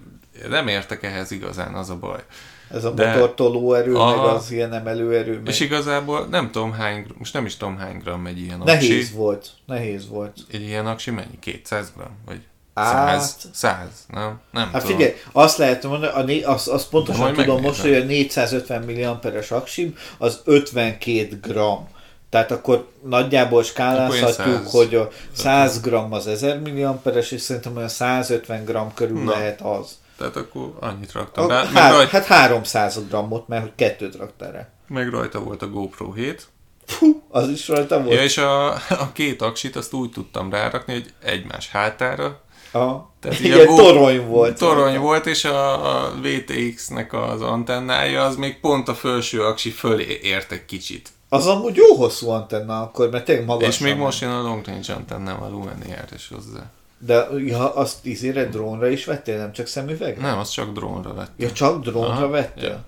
B: nem értek ehhez igazán, az a baj.
A: Ez a De motortoló erő, a, meg az ilyen emelőerő. Meg...
B: És igazából nem tudom hány, most nem is tudom hány gram egy ilyen
A: aksi. Nehéz volt, nehéz volt.
B: Egy ilyen aksi mennyi? 200 gram? Vagy 100? 100, nem? Nem
A: hát tudom. figyelj, azt lehet mondani, a né, azt, azt pontosan tudom most, hogy a 450 mAh-es aksim az 52 gram. Tehát akkor nagyjából skálázhatjuk, hogy a 100 g az 1000 milliamperes, és szerintem olyan 150 g körül Na. lehet az.
B: Tehát akkor annyit raktam. A,
A: Bár, há- rajta... Hát 300 grammot, mert hogy kettőt raktál rá.
B: Meg rajta volt a GoPro 7.
A: Fú, az is rajta volt?
B: Ja, és a, a két aksit azt úgy tudtam rárakni, hogy egymás hátára,
A: A,
B: Tehát
A: ilyen
B: a Go-
A: torony volt.
B: Torony
A: rajta.
B: volt, és a, a VTX-nek az antennája az még pont a fölső aksi fölé ért egy kicsit.
A: Az amúgy jó hosszú antenna akkor, mert tényleg magas.
B: és még most jön a long range antennával UNR is hozzá.
A: De ja, azt izére drónra is vettél, nem csak szemüvegre?
B: Nem, az csak drónra vett.
A: Ja, csak drónra
B: Aha,
A: vettél?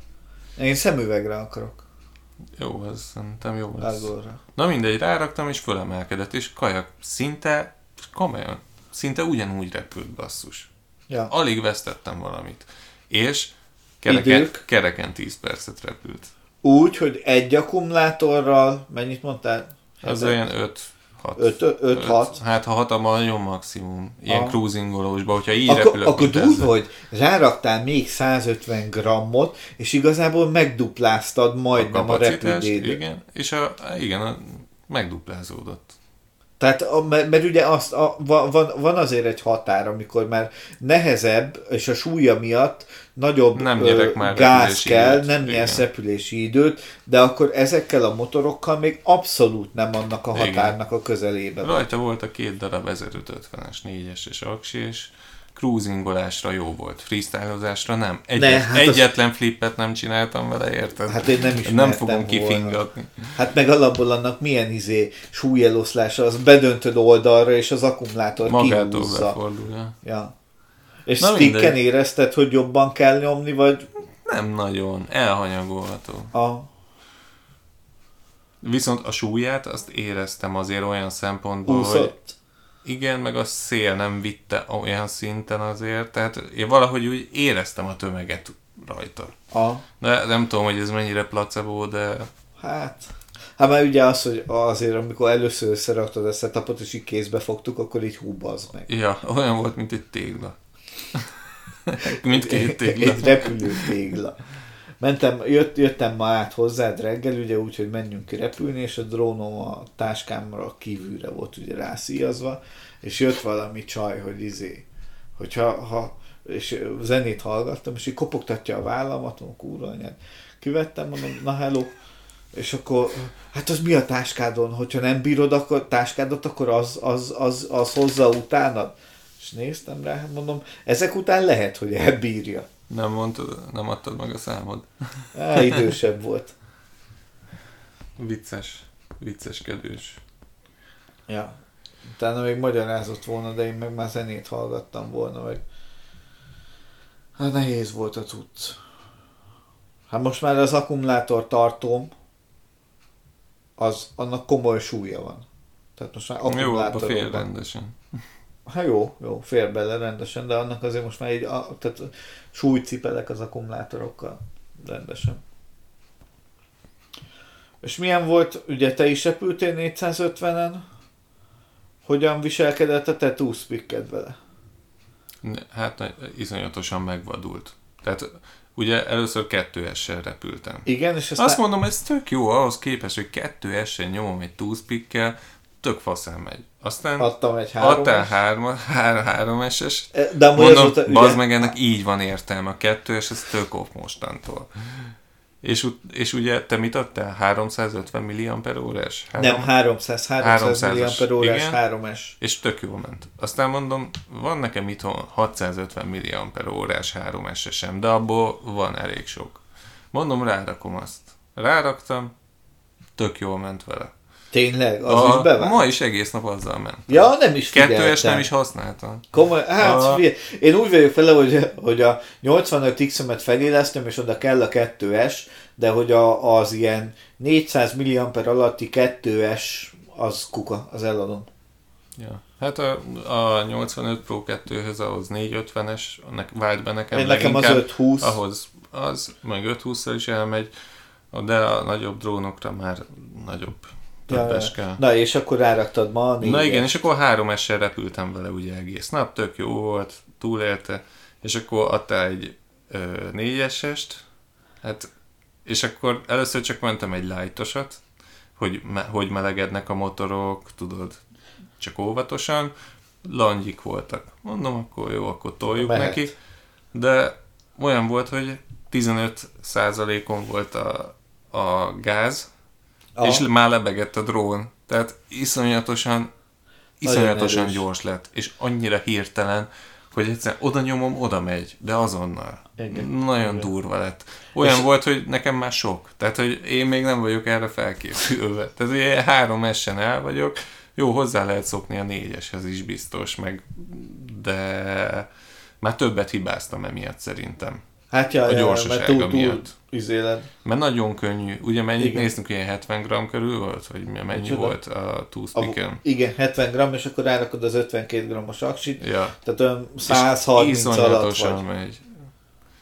A: Én szemüvegre akarok.
B: Jó, az szerintem jó lesz.
A: Vágóra.
B: Na mindegy, ráraktam és fölemelkedett, és kajak szinte, komolyan, szinte ugyanúgy repült basszus.
A: Ja.
B: Alig vesztettem valamit. És kereken,
A: Idők?
B: kereken 10 percet repült.
A: Úgy, hogy egy akkumulátorral, mennyit mondtál?
B: Az olyan 5 6.
A: Öt- öt- hat?
B: Hát ha hat a nagyon maximum. Ilyen
A: Ah.
B: cruisingolósba, hogyha így
A: Akkor,
B: repülök,
A: akkor
B: ezzel.
A: hogy ráraktál még 150 grammot, és igazából megdupláztad majdnem a,
B: kapacitás,
A: repülőidőt.
B: Igen, és a, igen, a, megduplázódott.
A: Tehát, a, mert, mert ugye azt, a, van, van, azért egy határ, amikor már nehezebb, és a súlya miatt nagyobb
B: Nem
A: ö,
B: már
A: gáz kell,
B: időt.
A: nem
B: Igen.
A: nyersz repülési időt, de akkor ezekkel a motorokkal még abszolút nem annak a
B: Igen.
A: határnak a közelébe. vagy.
B: Rajta volt a két darab 1550-es, 4-es és aksi, és cruisingolásra jó volt, freestylozásra nem. Egyet,
A: Ne, hát az-
B: egyetlen flippet nem csináltam vele, érted?
A: Hát én nem is
B: Nem fogom
A: volna.
B: kifingatni.
A: Hát meg alapból annak milyen izé súlyeloszlása, az bedöntöd oldalra, és az akkumulátor
B: Magától
A: kihúzza.
B: befordul. Ja.
A: Ja. És
B: Na
A: sticken
B: mindegy.
A: érezted, hogy jobban kell nyomni, vagy
B: Nem nagyon, elhanyagolható.
A: a...
B: Viszont a súlyát azt éreztem azért olyan szempontból, hogy
A: úszott?
B: Igen, meg a szél nem vitte olyan szinten azért, tehát én valahogy úgy éreztem a tömeget rajta.
A: A...
B: De nem tudom, hogy ez mennyire placebo, de
A: Hát... Hát már ugye az, hogy azért, amikor először összeraktad ezt a tapot, és így kézbe fogtuk, akkor így hú, meg.
B: ja, olyan volt, mint egy tégla. mint két tégla.
A: Egy repülő tégla. Mentem, jött, jöttem ma át hozzád reggel, ugye úgy, hogy menjünk ki repülni, és a drónom a táskámra kívülre volt ugye rászíjazva, és jött valami csaj, hogy izé, hogyha ha, és zenét hallgattam, és így kopogtatja a vállamat, mondom, kurva anyád. Kivettem, mondom, na hello, és akkor, hát az mi a táskádon? Hogyha nem bírod akkor táskádat, akkor az, az, az, az hozza utánad. És néztem rá, hát mondom, ezek után lehet, hogy elbírja.
B: Nem mondtad, nem adtad meg a számod.
A: Á, idősebb volt.
B: Vicces, vicceskedős.
A: Ja. Utána még magyarázott volna, de én meg már zenét hallgattam volna, meg hát nehéz volt a cucc. Hát most már az akkumulátor tartóm, az, annak komoly súlya van. Tehát most már
B: Jó, abba
A: akkumulátor
B: fél rendesen.
A: Hát jó, jó, fér bele rendesen, de annak azért most már így, a, tehát súlycipelek az akkumulátorokkal rendesen. És milyen volt, ugye te is repültél 450-en, hogyan viselkedett a te túlszpikked vele?
B: Hát na- iszonyatosan megvadult. Tehát ugye először 2S-sel repültem.
A: Igen, és aztán...
B: Azt mondom, ez tök jó ahhoz képest, hogy 2S-en nyomom egy túlspikkel, tök faszán megy. Aztán
A: adtam egy három.
B: adtál 3 3 SS,
A: De amúgy
B: Mondom,
A: az volt, a-
B: bazd meg, ennek így van értelme. A kettős, ez tök off mostantól. És, és ugye te mit adtál? 350 milliamper órás?
A: Nem, 300, 300
B: 300-as,
A: mAh órás
B: igen.
A: 3S.
B: És tök jól ment. Aztán mondom, van nekem itthon 650 milliamper órás 3 sem, de abból van elég sok. Mondom, rárakom azt. Ráraktam, tök jól ment vele.
A: Tényleg, az is bevált.
B: ma is egész nap azzal ment.
A: Ja, nem is figyeltem.
B: Kettőes nem is használtam.
A: Komoly, hát
B: A-
A: figyelj, én úgy vagyok vele, hogy, hogy a 85X-emet felélesztem, és oda kell a 2S, de hogy a, az ilyen 400 mAh alatti 2S az kuka, az eladom.
B: Ja. Hát a, a 85 Pro 2-höz ahhoz 450-es, annak vált be nekem
A: Én nekem az
B: leginkább,
A: 520.
B: ahhoz az, meg 520 is elmegy, de a nagyobb drónokra már nagyobb többes kell.
A: Na és akkor ráraktad ma a
B: Na igen, és akkor három s repültem vele ugye egész nap, tök jó volt, túlélte, és akkor adtál egy ö, négyesest, hát, és akkor először csak mentem egy lightosat, hogy, me, hogy melegednek a motorok, tudod, csak óvatosan, langyik voltak. Mondom, akkor jó, akkor toljuk
A: Mehet.
B: neki, de olyan volt, hogy 15%-on volt a, a gáz,
A: Ah.
B: és már lebegett a drón. Tehát iszonyatosan iszonyatosan
A: erős.
B: gyors lett, és annyira hirtelen, hogy egyszerűen oda nyomom, oda megy, de azonnal.
A: Igen.
B: Nagyon
A: Igen.
B: durva lett. Olyan
A: És-
B: volt, hogy nekem már sok. Tehát, hogy én még nem vagyok erre felkészülve. Tehát, hogy én három essen el vagyok. Jó, hozzá lehet szokni a négyeshez is biztos, meg de már többet hibáztam emiatt szerintem.
A: Hát ja,
B: A gyorsasága
A: mert túl, túl
B: miatt.
A: izéled.
B: Mert nagyon könnyű. Ugye mennyit
A: Igen.
B: néztünk, ilyen 70 g körül volt? Vagy mennyi
A: Micsoda?
B: volt a túszpiken?
A: igen, 70 gram, és akkor rárakod az 52 grammos aksit,
B: Ja.
A: tehát olyan 130 alatt vagy.
B: megy.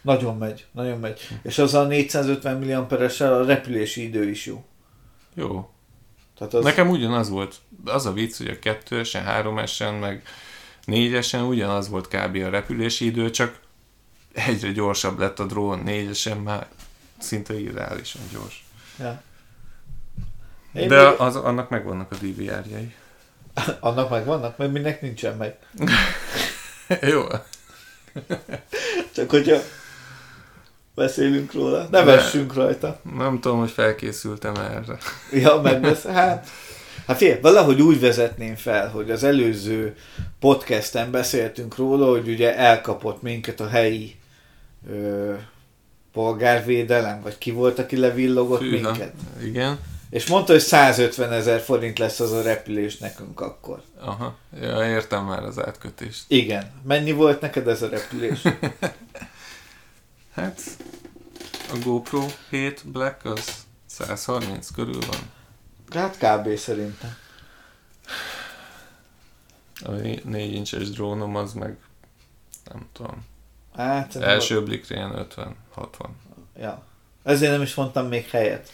A: Nagyon megy, nagyon megy. És az a 450 mAh-essel a repülési idő is jó.
B: Jó.
A: Tehát az,
B: Nekem ugyanaz volt. Az a vicc, hogy a kettőesen, háromesen, meg négyesen ugyanaz volt kb. a repülési idő, csak egyre gyorsabb lett a drón, négyesen már szinte irreálisan gyors.
A: Ja. Én
B: De
A: még,
B: az, annak megvannak a DVR-jai.
A: annak meg vannak, mert minek nincsen meg.
B: Jó.
A: Csak hogyha beszélünk róla, ne vessünk rajta.
B: Nem tudom, hogy felkészültem erre.
A: Ja, megbesz... Hát, hát fél, valahogy úgy vezetném fel, hogy az előző podcasten beszéltünk róla, hogy ugye elkapott minket a helyi ö, polgárvédelem, vagy ki volt, aki levillogott
B: Hűha.
A: minket.
B: Igen.
A: És mondta, hogy 150 ezer forint lesz az a repülés nekünk akkor.
B: Aha. Ja, értem már az átkötést.
A: Igen. Mennyi volt neked ez a repülés?
B: Hát, a GoPro 7 Black az 130 körül van.
A: Hát kb. szerintem.
B: A 4 incses drónom az meg nem tudom.
A: Hát,
B: Első blikre ilyen 50, 60.
A: Ja. Ezért nem is mondtam még helyet.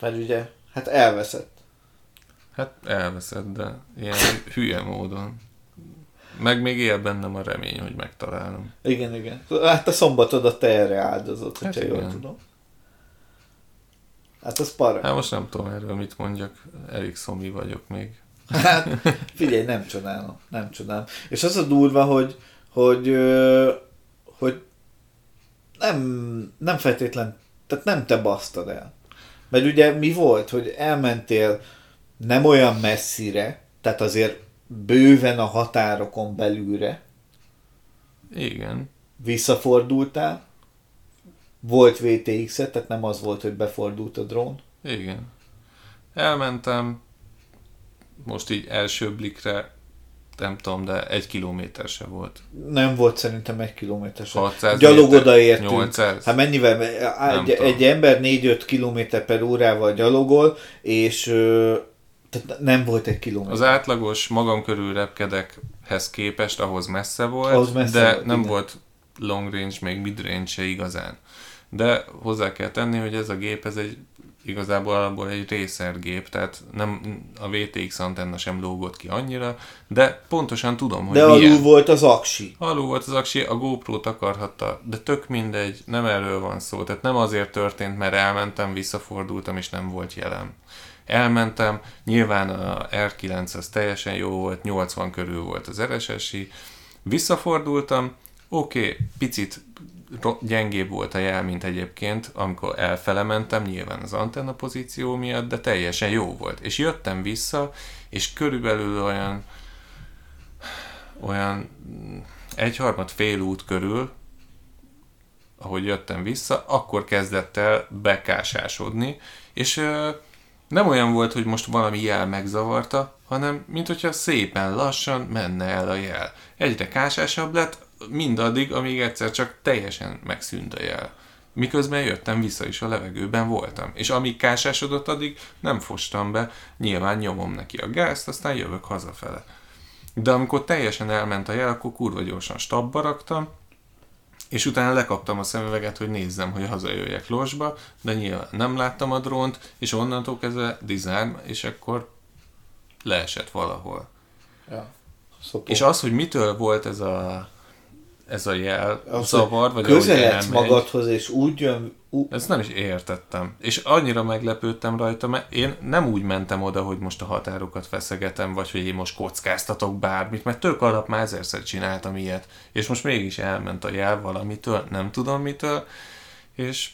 A: Mert ugye, hát elveszett.
B: Hát elveszed, de ilyen hülye módon. Meg még él bennem a remény, hogy megtalálom.
A: Igen, igen. Hát a szombatodat te erre áldozott,
B: Hát
A: hogyha jól tudom. Hát az para.
B: Hát most nem tudom erről mit mondjak, elég szomi vagyok még.
A: Hát figyelj, nem csodálom, nem csodálom. És az a durva, hogy, hogy, ö, hogy nem, nem feltétlen, tehát nem te basztad el. Mert ugye mi volt, hogy elmentél nem olyan messzire, tehát azért bőven a határokon belülre,
B: Igen.
A: visszafordultál, volt VTX-et, tehát nem az volt, hogy befordult a drón.
B: Igen. Elmentem, most így első blikre, nem tudom, de egy kilométer se volt.
A: Nem volt szerintem egy kilométer sem.
B: 600
A: Gyalog
B: méter,
A: odaértünk.
B: 800.
A: Hát mennyivel? Egy, egy ember 4-5 km per órával gyalogol, és tehát nem volt egy kilométer.
B: Az átlagos magam körül repkedekhez képest ahhoz messze volt,
A: Ahhoz messze
B: de
A: volt,
B: nem
A: igen.
B: volt long range, még mid range se igazán. De hozzá kell tenni, hogy ez a gép, ez egy igazából alapból egy racer gép, tehát nem, a VTX antenna sem lógott ki annyira, de pontosan tudom, hogy
A: De
B: milyen.
A: alul volt az aksi.
B: Alul volt az aksi, a GoPro-t akarhatta, de tök mindegy, nem erről van szó. Tehát nem azért történt, mert elmentem, visszafordultam, és nem volt jelen. Elmentem, nyilván a R9 az teljesen jó volt, 80 körül volt az RSS-i, visszafordultam, oké, okay, picit gyengébb volt a jel, mint egyébként, amikor elfele mentem, nyilván az antenna pozíció miatt, de teljesen jó volt. És jöttem vissza, és körülbelül olyan olyan egyharmad fél út körül, ahogy jöttem vissza, akkor kezdett el bekásásodni, és ö, nem olyan volt, hogy most valami jel megzavarta, hanem mint hogyha szépen lassan menne el a jel. Egyre kásásabb lett, mindaddig, amíg egyszer csak teljesen megszűnt a jel. Miközben jöttem vissza is a levegőben voltam. És amíg kásásodott, addig nem fostam be, nyilván nyomom neki a gázt, aztán jövök hazafele. De amikor teljesen elment a jel, akkor kurva gyorsan stabba raktam, és utána lekaptam a szemüveget, hogy nézzem, hogy hazajöjjek losba, de nyilván nem láttam a drónt, és onnantól kezdve design, és akkor leesett valahol.
A: Ja. Szopó.
B: És az, hogy mitől volt ez a, ez a jel
A: Az,
B: zavar, vagy
A: közeledsz magadhoz, és úgy jön, ú,
B: ezt nem is értettem. És annyira meglepődtem rajta, mert én nem úgy mentem oda, hogy most a határokat feszegetem, vagy hogy én most kockáztatok bármit, mert tök alap már ezerszer csináltam ilyet. És most mégis elment a jel valamitől, nem tudom mitől, és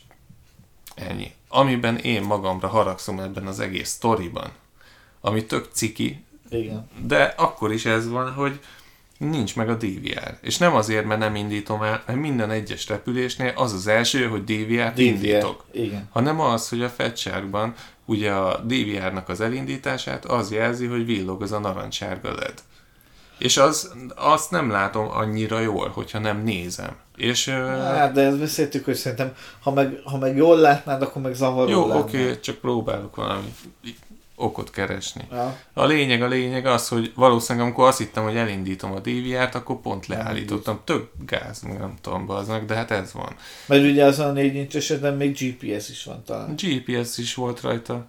B: ennyi. Amiben én magamra haragszom ebben az egész sztoriban, ami tök ciki,
A: Igen.
B: De akkor is ez van, hogy nincs meg a DVR. És nem azért, mert nem indítom el, mert minden egyes repülésnél az az első, hogy DVR-t
A: DVR.
B: indítok.
A: Igen.
B: Hanem az, hogy a fetchárkban ugye a DVR-nak az elindítását az jelzi, hogy villog az a narancssárga LED. És az, azt nem látom annyira jól, hogyha nem nézem. És
A: Hát, de ezt beszéltük, hogy szerintem, ha meg, ha meg jól látnád, akkor meg zavaró
B: jó, oké, okay, csak próbálok valami okot keresni.
A: Ja.
B: A lényeg, a lényeg az, hogy valószínűleg amikor azt hittem, hogy elindítom a DVR-t, akkor pont leállítottam. Tök gáz, nem tudom, baznak, de hát ez van.
A: Mert ugye az a négy inch esetben még GPS is van talán.
B: GPS is volt rajta.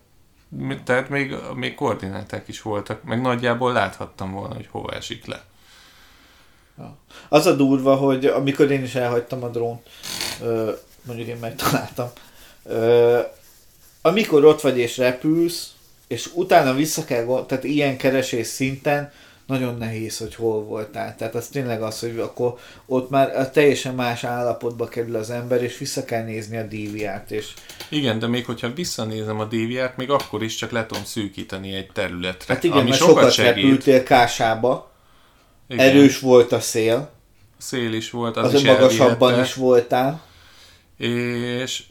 B: Tehát még, még koordináták is voltak, meg nagyjából láthattam volna, hogy hova esik le.
A: Az a durva, hogy amikor én is elhagytam a drónt, mondjuk én megtaláltam, amikor ott vagy és repülsz, és utána vissza kell, gond- tehát ilyen keresés szinten nagyon nehéz, hogy hol voltál. Tehát az tényleg az, hogy akkor ott már teljesen más állapotba kerül az ember, és vissza kell nézni a DVR-t, és
B: Igen, de még hogyha visszanézem a DVR-t, még akkor is csak le tudom szűkíteni egy területre,
A: hát igen,
B: ami
A: mert
B: sokat,
A: sokat repültél Kásába,
B: Igen.
A: erős volt a szél,
B: Szél is volt, az,
A: az,
B: is
A: magasabban
B: elvihette.
A: is voltál.
B: És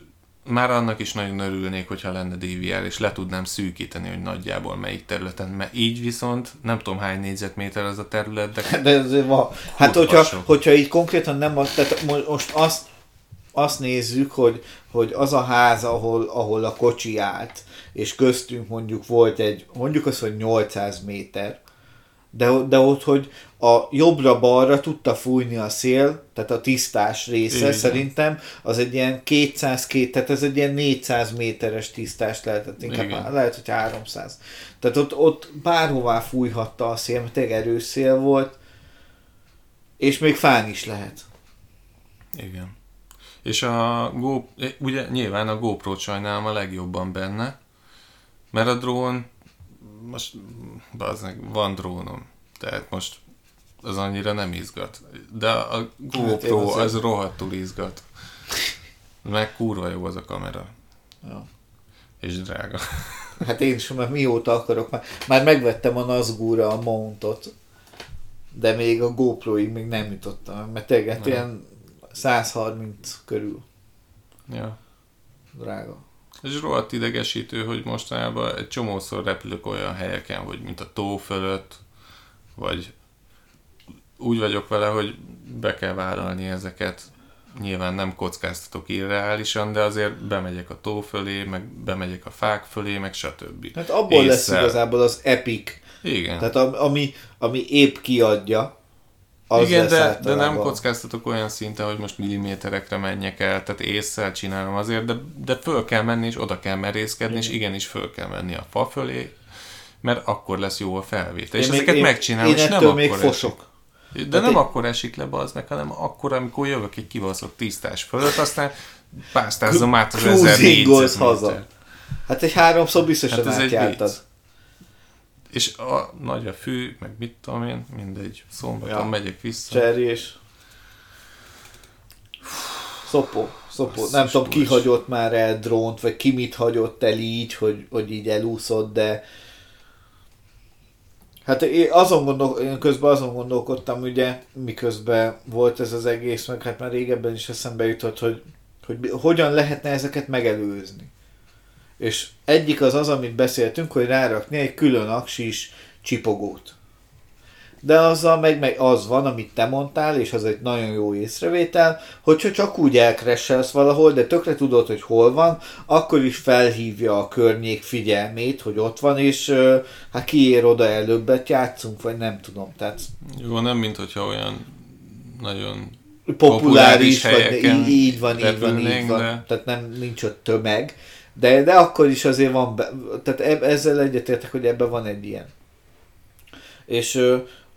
B: már annak is nagyon örülnék, hogyha lenne DVR, és le tudnám szűkíteni, hogy nagyjából melyik területen, mert így viszont nem tudom hány négyzetméter az a terület, de
A: De ez van. Hát, hogyha, hogyha így konkrétan nem, az- tehát mo- most azt, azt nézzük, hogy, hogy az a ház, ahol, ahol a kocsi állt, és köztünk mondjuk volt egy, mondjuk az, hogy 800 méter, de, de ott, hogy a jobbra-balra tudta fújni a szél, tehát a tisztás része
B: Igen.
A: szerintem, az egy ilyen 202, tehát ez egy ilyen 400 méteres tisztás lehetett, inkább
B: Igen.
A: lehet, hogy 300. Tehát ott, ott bárhová fújhatta a szél, mert tényleg erős szél volt, és még fán is lehet.
B: igen. És a Go, ugye nyilván a GoPro-t sajnálom a legjobban benne, mert a drón, most bazdmeg, van drónom, tehát most az annyira nem izgat. De a GoPro
A: én azért-
B: az rohadtul izgat. Meg kurva jó az a kamera.
A: Ja.
B: És drága.
A: Hát én is már mióta akarok, már, már megvettem a Nazgul-ra a mountot, de még a GoPro-ig még nem jutottam, mert tényleg hát
B: Nem.
A: ilyen 130 körül
B: Ja.
A: drága.
B: És rohadt idegesítő, hogy mostanában egy csomószor repülök olyan helyeken, hogy mint a tó fölött, vagy úgy vagyok vele, hogy be kell vállalni ezeket. Nyilván nem kockáztatok irreálisan, de azért bemegyek a tó fölé, meg bemegyek a fák fölé, meg stb.
A: Hát abból lesz
B: Ésszel.
A: igazából az epic,
B: Igen.
A: tehát am- ami, ami épp kiadja, az
B: Igen,
A: lesz
B: de, de nem kockáztatok olyan szinten, hogy most milliméterekre menjek el, tehát észszel csinálom azért, de, de föl kell menni, és oda kell merészkedni, és igenis föl kell menni a fa fölé, mert akkor lesz jó a felvétel. És
A: Én még-
B: ezeket
A: én-
B: megcsinálom,
A: én
B: és nem akkor
A: még
B: esik. De
A: Hát
B: nem
A: én-
B: akkor esik le az meg, hanem akkor, amikor jövök egy kibaszott tisztás fölött, aztán pásztázzom át az
A: Cruisingolsz
B: 1400
A: haza. Hát egy háromszor biztosan
B: Hát ez egy
A: átjártad.
B: És a, nagy a fű, meg mit tudom én, mindegy, szombaton
A: Ja.
B: megyek vissza.
A: Cserry és Szopó, szopó. Nem tudom, ki hagyott már el drónt, vagy ki mit hagyott el így, hogy, hogy így elúszott, de Hát én azon gondol, én közben azon gondolkodtam, ugye, miközben volt ez az egész, meg hát már régebben is eszembe jutott, hogy, hogy hogyan lehetne ezeket megelőzni. És egyik az az, amit beszéltünk, hogy rárakni egy külön aksis csipogót. De azzal meg, meg az van, amit te mondtál, és az egy nagyon jó észrevétel, hogyha csak úgy elkresselsz valahol, de tökre tudod, hogy hol van, akkor is felhívja a környék figyelmét, hogy ott van, és hát kiér oda előbbet játszunk, vagy nem tudom. Tehát
B: Jó, nem mint hogyha olyan nagyon
A: populáris,
B: Populáris
A: vagy így, így van, így van, így van.
B: de-
A: Tehát nem, nincs ott tömeg. De, de akkor is azért van, be, tehát eb, ezzel egyetértek, hogy ebben van egy ilyen. És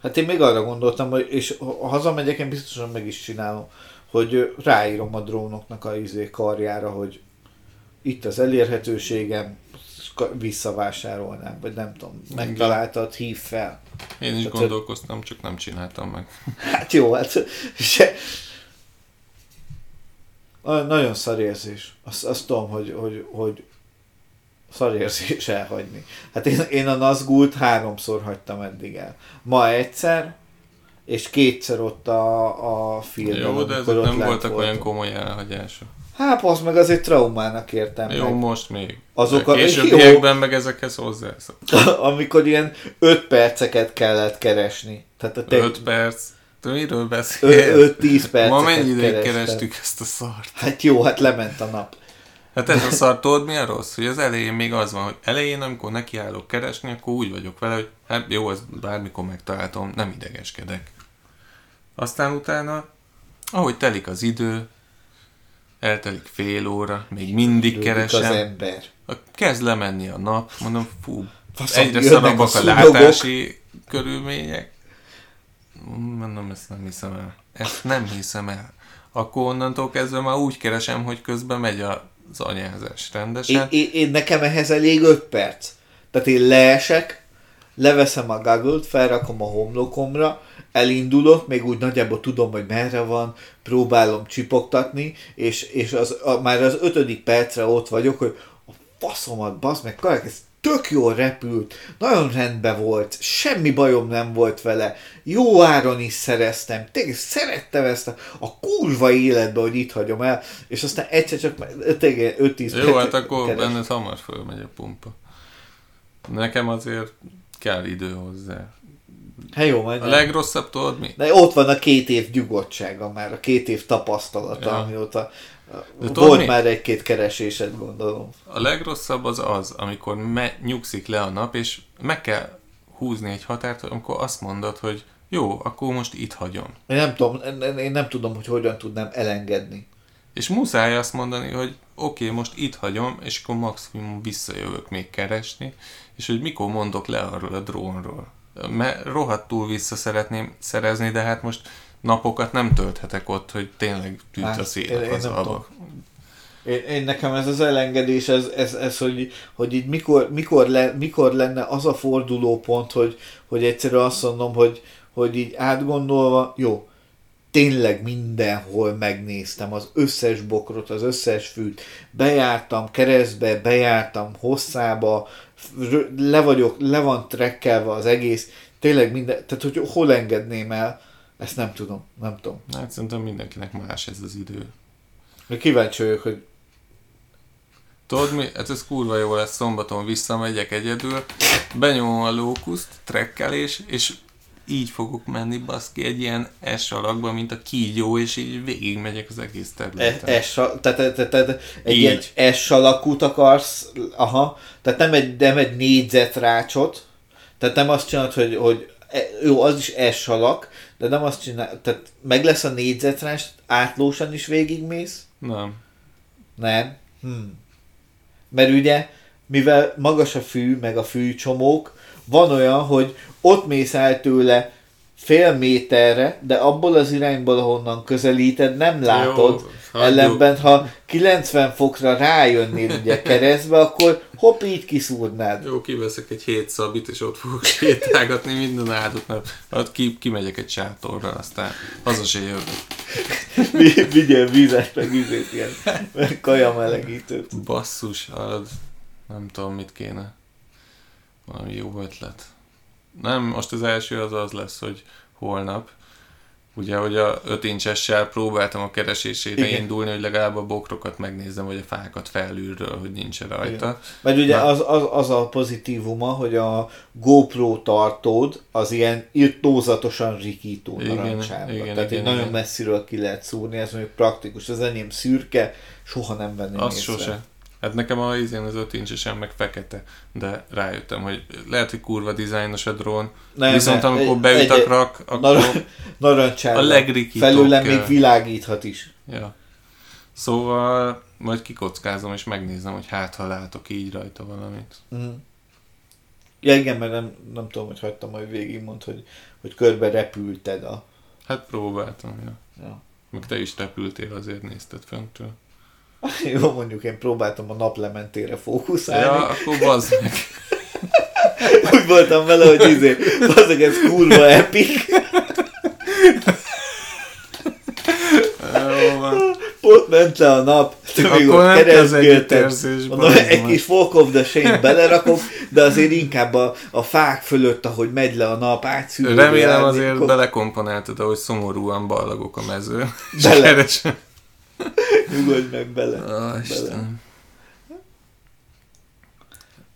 A: hát én még arra gondoltam, hogy és ha hazamegyek, én biztosan meg is csinálom, hogy ráírom a drónoknak a izé karjára, hogy itt az elérhetőségem, visszavásárolnám, vagy nem tudom, megtaláltad, hív fel.
B: Én is
A: Tehát-
B: gondolkoztam, csak nem csináltam meg.
A: Hát jó, hát se... Na- Nagyon szar érzés. Azt, azt tudom, hogy, hogy, hogy szarérzés elhagyni. Hát én, én a Nazgult háromszor hagytam eddig el. Ma egyszer, és kétszer ott a, a filmben.
B: Jó, de ezek nem voltak olyan komoly elhagyások.
A: Hát az meg azért traumának értem
B: Jó,
A: meg.
B: most még.
A: Azok
B: a későbbiekben meg ezekhez hozzászok.
A: Amikor ilyen 5 perceket kellett keresni. Tehát a te
B: 5 perc. Te miről beszélsz?
A: 5-10 perceket
B: Ma mennyi ideig kerestük ezt a szart?
A: Hát jó, hát lement a nap.
B: Hát ez a szar, tudod mi a rossz? Hogy az elején még az van, hogy elején, amikor nekiállok keresni, akkor úgy vagyok vele, hogy hát jó, ez bármikor megtaláltam, nem idegeskedek. Aztán utána, ahogy telik az idő, eltelik fél óra, még mindig
A: Lődik az
B: keresem,
A: ember.
B: kezd lemenni a nap, mondom, fú,
A: Faszom,
B: egyre szarabbak
A: a
B: a, látási körülmények. Mondom, ezt nem hiszem el. Ezt nem hiszem el. Akkor onnantól kezdve már úgy keresem, hogy közben megy az anyázás
A: Én,
B: rendesen.
A: én, én, nekem ehhez elég 5 perc. Tehát én leesek, leveszem a gaggle felrakom a homlokomra, elindulok, még úgy nagyjából tudom, hogy merre van, próbálom csipogtatni, és, és az, a, már az ötödik percre ott vagyok, hogy a faszomat, bazd meg, kajak, ez tök jól repült, nagyon rendben volt, semmi bajom nem volt vele, jó áron is szereztem, tényleg szerettem ezt a, a kurva életbe, hogy itt hagyom el, és aztán egyszer csak tényleg 5-10
B: Jó, hát akkor
A: keres.
B: benned hamar fölmegy a pumpa. Nekem azért kell idő hozzá.
A: Hát jó, majd
B: A
A: nem.
B: legrosszabb tudod mi?
A: De ott van a két év nyugodtsága már, a két év tapasztalata,
B: Ja.
A: amióta
B: De tudod
A: volt
B: mi?
A: már egy-két keresésed, gondolom.
B: A legrosszabb az az, amikor me- nyugszik le a nap, és meg kell húzni egy határt, amikor azt mondod, hogy jó, akkor most itt hagyom.
A: Én nem tudom, én nem tudom, hogy hogyan tudnám elengedni.
B: És muszáj azt mondani, hogy oké, okay, most itt hagyom, és akkor maximum visszajövök még keresni, és hogy mikor mondok le arról a drónról. Mert rohadtul vissza szeretném szerezni, de hát most napokat nem tölthetek ott, hogy tényleg
A: Hát,
B: a szél az alba.
A: Én, én nekem ez az elengedés, ez, ez, ez hogy, hogy így mikor, mikor, le, mikor lenne az a fordulópont, hogy, hogy egyszerűen azt mondom, hogy, hogy így átgondolva, jó, tényleg mindenhol megnéztem az összes bokrot, az összes fűt, bejártam keresztbe, bejártam hosszába, le vagyok, le van trekkelve az egész, tényleg minden, tehát hogy hol engedném el, ezt nem tudom, nem tudom.
B: Hát szerintem mindenkinek más ez az idő.
A: Még Kíváncsi vagyok, hogy
B: Tudod mi? Hát ez kurva jó lesz, szombaton visszamegyek egyedül, benyomom a lókuszt, trekkelés, és így fogok menni baszki egy ilyen S alakba, mint a kígyó, és így végigmegyek az egész
A: E-
B: területen.
A: S, tehát, tehát, tehát egy
B: Így.
A: ilyen S alakút akarsz, aha, tehát nem egy, nem egy négyzetrácsot, tehát nem azt csinálod, hogy, hogy e- jó, az is S alak, de nem azt csinál, tehát meg lesz a négyzetrács, átlósan is végigmész?
B: Nem.
A: Nem. Hmm. Mert ugye, mivel magas a fű, meg a fűcsomók, van olyan, hogy ott mész el tőle fél méterre, de abból az irányból, ahonnan közelíted, nem látod.
B: Jó, hagyjuk.
A: Ellenben, ha 90 fokra rájönnél ugye keresztbe, akkor hopp, így kiszúrnád.
B: Jó, kiveszek egy hét szabit, és ott fogok sétálgatni minden áldott nap. Hát ki, kimegyek egy sátorra, aztán haza se jövök.
A: Vi- Vigyél vizet, meg vizét, ilyen kaja melegítőt.
B: Basszus, az nem tudom mit kéne. Valami jó ötlet. Nem, most az első az az lesz, hogy holnap. Ugye, hogy a 5 incsessel próbáltam a keresésére
A: Igen.
B: indulni, hogy legalább a bokrokat megnézzem, vagy a fákat felülről, hogy nincs rajta.
A: Mert ugye
B: Na.
A: az, az, az a pozitívuma, hogy a GoPro tartód az ilyen irtózatosan rikító
B: Igen,
A: narancsárga.
B: igen,
A: Tehát
B: igen,
A: egy nagyon
B: igen.
A: messziről ki lehet szúrni, ez mondjuk praktikus. Az enyém szürke, soha nem venném
B: Az
A: észre.
B: sose. Hát nekem a izén az 5 incsesen meg fekete, de rájöttem, hogy lehet, hogy kurva dizájnos a drón,
A: Nem,
B: viszont
A: nem,
B: amikor
A: egy-
B: beüt
A: egy-
B: a akkor...
A: Nar- narancsárga.
B: A legrikítóbb
A: Felőlem
B: kell.
A: még világíthat is.
B: Ja. Szóval majd kikockázom és megnézem, hogy hát ha látok így rajta valamit.
A: Mhm. Ja igen, mert nem, nem tudom, hogy hagytam majd végig, mond, hogy, hogy körbe repülted a...
B: Hát próbáltam, ja.
A: Ja.
B: Meg te is repültél, azért nézted föntől.
A: Jó, mondjuk én próbáltam a naplementére
B: Ja,
A: fókuszálni.
B: akkor bazd meg.
A: Úgy voltam vele, hogy izé, azok ez kurva epic. Ott ment le a nap,
B: Akkor az
A: egy kis Folk of the Shame belerakom, de azért inkább a, a fák fölött, ahogy megy le a nap, átszűrő.
B: Remélem azért belekomponáltad, ahogy szomorúan ballagok a mezőn. És
A: Bele. Nyugodj meg bele.
B: Ó,
A: bele.
B: Isten.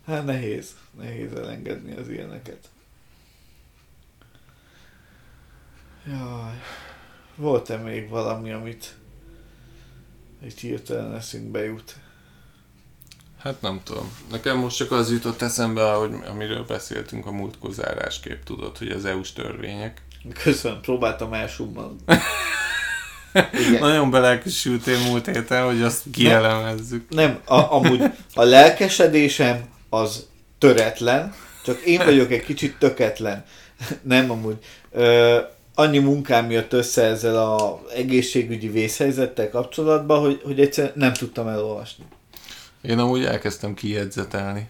A: Hát nehéz. Nehéz elengedni az ilyeneket. Jaj. Volt-e még valami, amit egy hirtelen eszünkbe jut?
B: Hát nem tudom. Nekem most csak az jutott eszembe, hogy amiről beszéltünk a múltkor zárásképp, tudod, hogy az EU-s törvények.
A: Köszönöm, próbáltam elsummalni.
B: Nagyon belelkesültél múlt héten, hogy azt kielemezzük.
A: Nem, a, amúgy a lelkesedésem az töretlen, csak én vagyok egy kicsit töketlen. Nem amúgy. Ö, annyi munkám jött össze ezzel a egészségügyi vészhelyzettel kapcsolatban, hogy, hogy egyszerűen nem tudtam elolvasni.
B: Én amúgy elkezdtem kijegyzetelni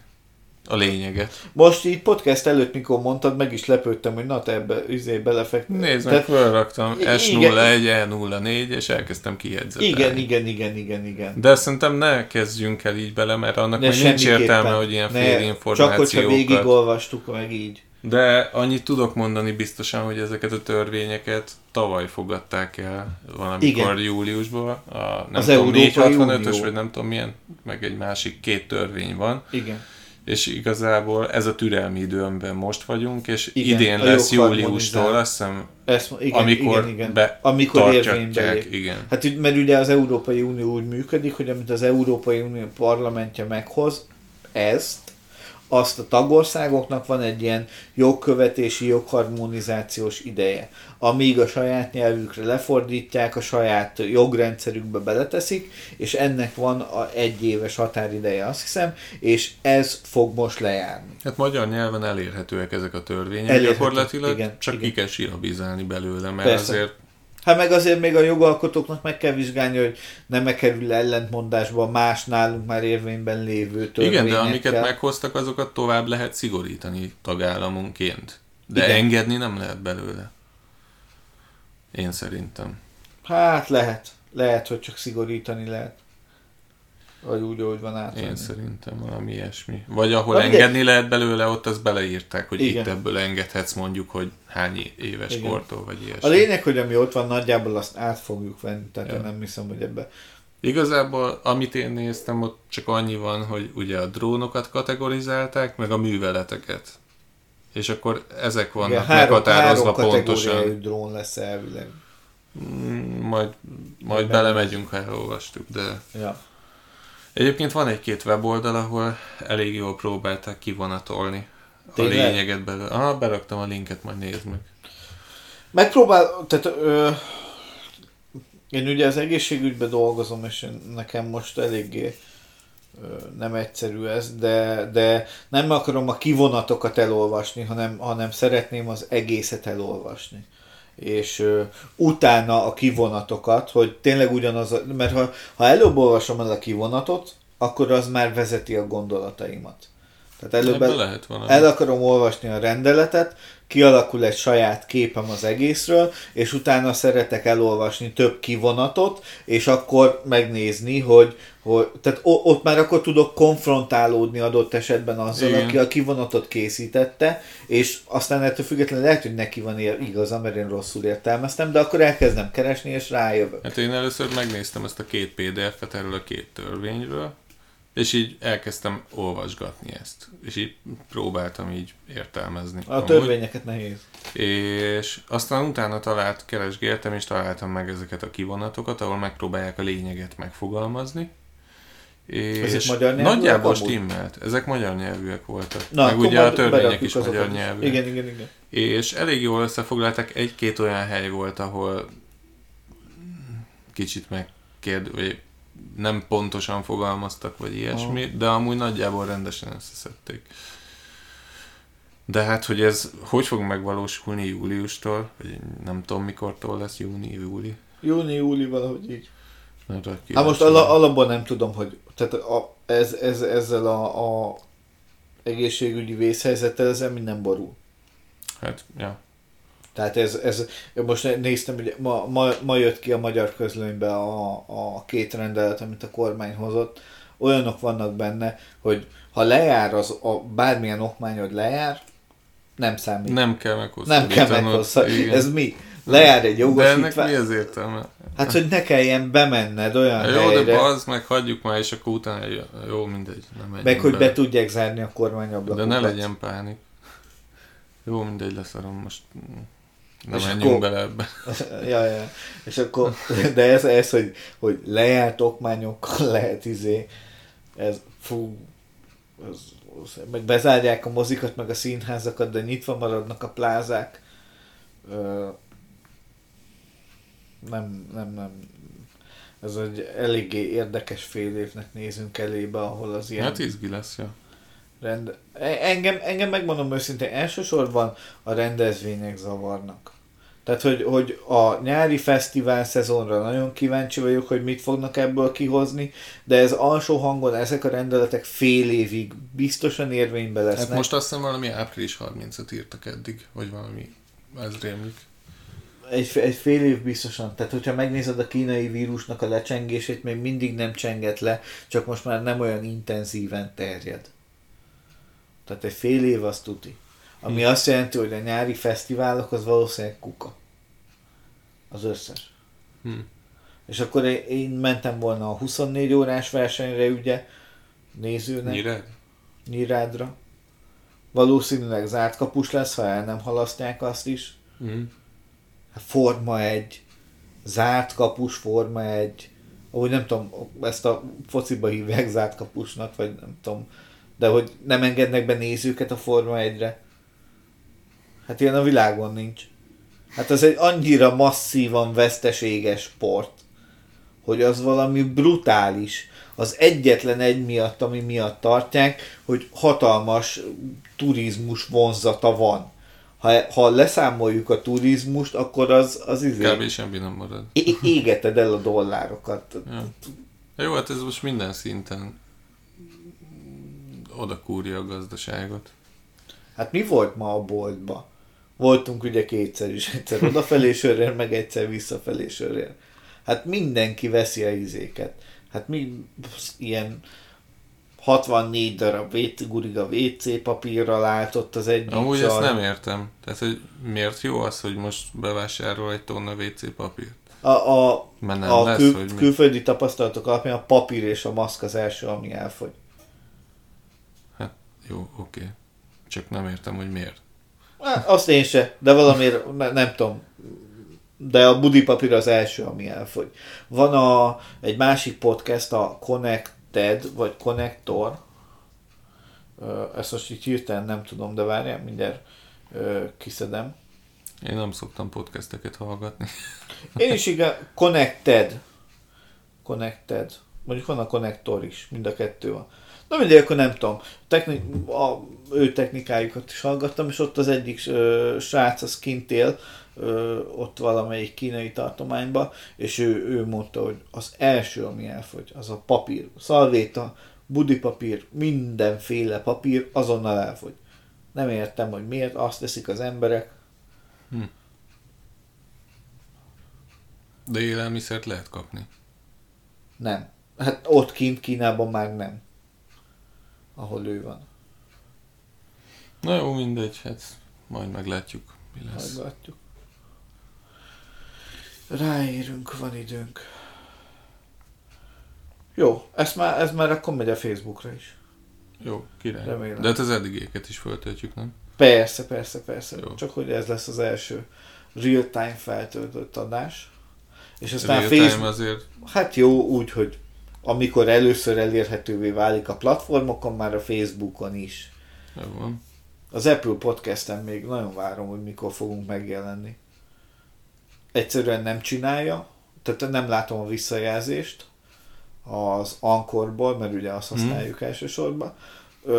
B: a lényeget.
A: Most így podcast előtt, mikor mondtad, meg is lepődtem, hogy na te ebbe izé belefektetsz.
B: Nézd meg, felraktam
A: Igen.
B: S01, E04, és elkezdtem kijegyzetelni.
A: Igen, igen, igen, igen, igen.
B: De szerintem ne kezdjünk el így bele, mert annak majd nincs értelme, hogy ilyen
A: Ne,
B: fél
A: Csak hogyha
B: információkat.
A: végigolvastuk meg így.
B: De annyit tudok mondani biztosan, hogy ezeket a törvényeket tavaly fogadták el valamikor
A: Igen.
B: júliusban. A, nem
A: Az
B: tudom,
A: Európai
B: 465-ös,
A: Unió.
B: vagy nem tudom milyen, meg egy másik két törvény van.
A: Igen.
B: És igazából ez a türelmi időmben most vagyunk, és
A: Igen,
B: idén lesz júliustól, azt hiszem,
A: Ezt, igen,
B: amikor
A: igen, igen.
B: be
A: Amikor érvénybe
B: igen.
A: Hát mert ugye az Európai Unió úgy működik, hogy amit az Európai Unió parlamentje meghoz, ezt, azt a tagországoknak van egy ilyen jogkövetési, jogharmonizációs ideje. Amíg a saját nyelvükre lefordítják, a saját jogrendszerükbe beleteszik, és ennek van a egy éves határideje, azt hiszem, és ez fog most lejárni.
B: Hát magyar nyelven elérhetőek ezek a törvények
A: Elérhető,
B: gyakorlatilag,
A: igen,
B: csak
A: igen.
B: ki kell silabizálni belőle, mert
A: Persze.
B: azért
A: Hát meg azért még a jogalkotóknak meg kell vizsgálni, hogy nem -e kerül ellentmondásba más nálunk már érvényben lévő
B: Igen,
A: törvényekkel.
B: de amiket meghoztak, azokat tovább lehet szigorítani tagállamonként. De
A: Igen.
B: engedni nem lehet belőle. Én szerintem.
A: Hát lehet. Lehet, hogy csak szigorítani lehet. Vagy úgy, ahogy van át.
B: Én szerintem valami ilyesmi. Vagy ahol
A: Na, mindegy.
B: engedni lehet belőle, ott azt beleírták, hogy
A: Igen.
B: itt ebből engedhetsz mondjuk, hogy hány éves
A: Igen.
B: kortól, vagy ilyesmi.
A: A lényeg, hogy ami ott van, nagyjából azt át fogjuk venni, tehát
B: Ja.
A: én nem hiszem, hogy ebbe...
B: Igazából, amit én néztem, ott csak annyi van, hogy ugye a drónokat kategorizálták, meg a műveleteket. És akkor ezek vannak
A: Igen, három,
B: meghatározva
A: három
B: pontosan.
A: drón lesz elvileg.
B: Mm, Majd, majd belemegyünk, ha elolvastuk, de
A: Ja.
B: Egyébként van egy-két weboldal, ahol elég jól próbálták kivonatolni a
A: Tényleg?
B: lényeget belőle. Ah, beraktam a linket, majd nézd meg.
A: Megpróbál, tehát ö, én ugye az egészségügyben dolgozom, és nekem most eléggé ö, nem egyszerű ez, de, de nem akarom a kivonatokat elolvasni, hanem, hanem szeretném az egészet elolvasni. És ö, utána a kivonatokat, hogy tényleg ugyanaz, a, mert ha, ha előbb olvasom el a kivonatot, akkor az már vezeti a gondolataimat. Tehát előbb el,
B: lehet valami.
A: el akarom olvasni a rendeletet, kialakul egy saját képem az egészről, és utána szeretek elolvasni több kivonatot, és akkor megnézni, hogy, hogy tehát ott már akkor tudok konfrontálódni adott esetben azzal,
B: Igen.
A: aki a kivonatot készítette, és aztán ettől függetlenül lehet, hogy neki van igaza, mert én rosszul értelmeztem, de akkor elkezdem keresni, és rájövök.
B: Hát én először megnéztem ezt a két PDF-et erről a két törvényről, és így elkezdtem olvasgatni ezt. És így próbáltam így értelmezni.
A: A
B: Amúgy.
A: törvényeket nehéz.
B: És aztán utána talált, keresgéltem, és találtam meg ezeket a kivonatokat, ahol megpróbálják a lényeget megfogalmazni.
A: Ezek
B: És
A: magyar nyelvűek
B: nagyjából
A: amúgy?
B: stimmelt. Ezek magyar nyelvűek voltak.
A: Na,
B: meg ugye a törvények is magyar
A: is.
B: nyelvűek.
A: Igen, igen, igen.
B: És elég jól összefoglalták, egy-két olyan hely volt, ahol kicsit vagy nem pontosan fogalmaztak, vagy ilyesmi, de amúgy nagyjából rendesen összeszedték. De hát, hogy ez hogy fog megvalósulni júliustól, vagy nem tudom mikortól lesz júni, júli.
A: Júni, júli, valahogy így. Hát most ala, alapban nem tudom, hogy tehát a, ez, ez, ezzel a, a egészségügyi vészhelyzettel ezzel minden borul.
B: Hát, ja.
A: Tehát ez, ez most néztem, hogy ma, ma, ma jött ki a magyar közlönybe a, a két rendelet, amit a kormány hozott. Olyanok vannak benne, hogy ha lejár az, a, bármilyen okmányod lejár, nem számít.
B: Nem kell meghosszabb.
A: Nem kell meghosszabb. Ez mi? Lejár egy jogosítvány.
B: De ennek mi az értelme?
A: Hát, hogy ne kelljen bemenned olyan
B: Jó,
A: helyre.
B: de az meg hagyjuk már, és akkor utána jó, mindegy. Nem
A: meg, hogy be tudják zárni a kormányablakot.
B: De ne legyen pánik. Jó, mindegy, leszarom most. Nem és menjünk akkor, bele ebbe.
A: ja, ja. És akkor, de ez, ez hogy, hogy lejárt okmányokkal lehet izé, ez, fú, ez, meg bezárják a mozikat, meg a színházakat, de nyitva maradnak a plázák. Nem, nem, nem. Ez egy eléggé érdekes fél évnek nézünk elébe, ahol az ilyen...
B: Hát izgi lesz, ja.
A: Rend... E, engem, engem megmondom őszintén, elsősorban a rendezvények zavarnak. Tehát, hogy, hogy a nyári fesztivál szezonra nagyon kíváncsi vagyok, hogy mit fognak ebből kihozni, de ez alsó hangon, ezek a rendeletek fél évig biztosan érvényben lesznek. Hát
B: most azt hiszem valami április 30-at írtak eddig, vagy valami, ez rémlik.
A: Egy, egy fél év biztosan. Tehát, hogyha megnézed a kínai vírusnak a lecsengését, még mindig nem csenget le, csak most már nem olyan intenzíven terjed. Tehát egy fél év azt tuti. Ami azt jelenti, hogy a nyári fesztiválok az valószínűleg kuka. Az összes. Hm. És akkor én mentem volna a 24 órás versenyre, ugye, nézőnek.
B: Nyirád?
A: Nyirádra. Valószínűleg zárt kapus lesz, ha el nem halasztják azt is. Hm. Forma egy, zárt kapus, forma egy, ahogy nem tudom, ezt a fociba hívják zárt kapusnak, vagy nem tudom, de hogy nem engednek be nézőket a Forma 1-re. Hát ilyen a világon nincs. Hát az egy annyira masszívan veszteséges sport, hogy az valami brutális. Az egyetlen egy miatt, ami miatt tartják, hogy hatalmas turizmus vonzata van. Ha, ha leszámoljuk a turizmust, akkor az, az izé...
B: Kb. semmi nem marad.
A: É- égeted el a dollárokat.
B: Ja. Jó, hát ez most minden szinten oda kúrja a gazdaságot.
A: Hát mi volt ma a boltba? Voltunk ugye kétszer is, egyszer odafelé sörrél, meg egyszer visszafelé sörrél. Hát mindenki veszi a izéket. Hát mi ilyen 64 darab guriga WC papírral állt ott az egyik
B: Amúgy csal. ezt nem értem. Tehát, hogy miért jó az, hogy most bevásárol egy tonna WC papírt?
A: A, a, a lesz, kül, külföldi tapasztalatok alapján a papír és a maszk az első, ami elfogy.
B: Jó, oké. Okay. Csak nem értem, hogy miért.
A: Hát, azt én se, de valamiért ne, nem tudom. De a budi papír az első, ami elfogy. Van a, egy másik podcast, a Connected, vagy Connector. Ezt most így hirtelen nem tudom, de várjál, mindjárt kiszedem.
B: Én nem szoktam podcasteket hallgatni.
A: Én is igen, Connected. Connected. Mondjuk van a Connector is, mind a kettő van. Na mindegy, akkor nem tudom. Techni- a, ő technikájukat is hallgattam, és ott az egyik ö, srác, az kint él, ö, ott valamelyik kínai tartományba, és ő, ő mondta, hogy az első, ami elfogy, az a papír. Szalvéta, budipapír, mindenféle papír azonnal elfogy. Nem értem, hogy miért, azt teszik az emberek. Hm.
B: De élelmiszert lehet kapni.
A: Nem. Hát ott kint Kínában már nem ahol ő van.
B: Na jó, mindegy, hát majd meglátjuk, mi lesz.
A: Majd látjuk. Ráérünk, van időnk. Jó, ez már, ez már akkor megy a Facebookra is.
B: Jó, király. Remélem. De hát az eddigéket is föltöltjük, nem?
A: Persze, persze, persze. Jó. Csak hogy ez lesz az első real-time feltöltött adás. És aztán Facebook... azért... Hát jó, úgy, hogy amikor először elérhetővé válik a platformokon, már a Facebookon is.
B: van.
A: Az Apple Podcast-en még nagyon várom, hogy mikor fogunk megjelenni. Egyszerűen nem csinálja, tehát nem látom a visszajelzést az Ankorból, mert ugye azt mhm. használjuk mm. elsősorban.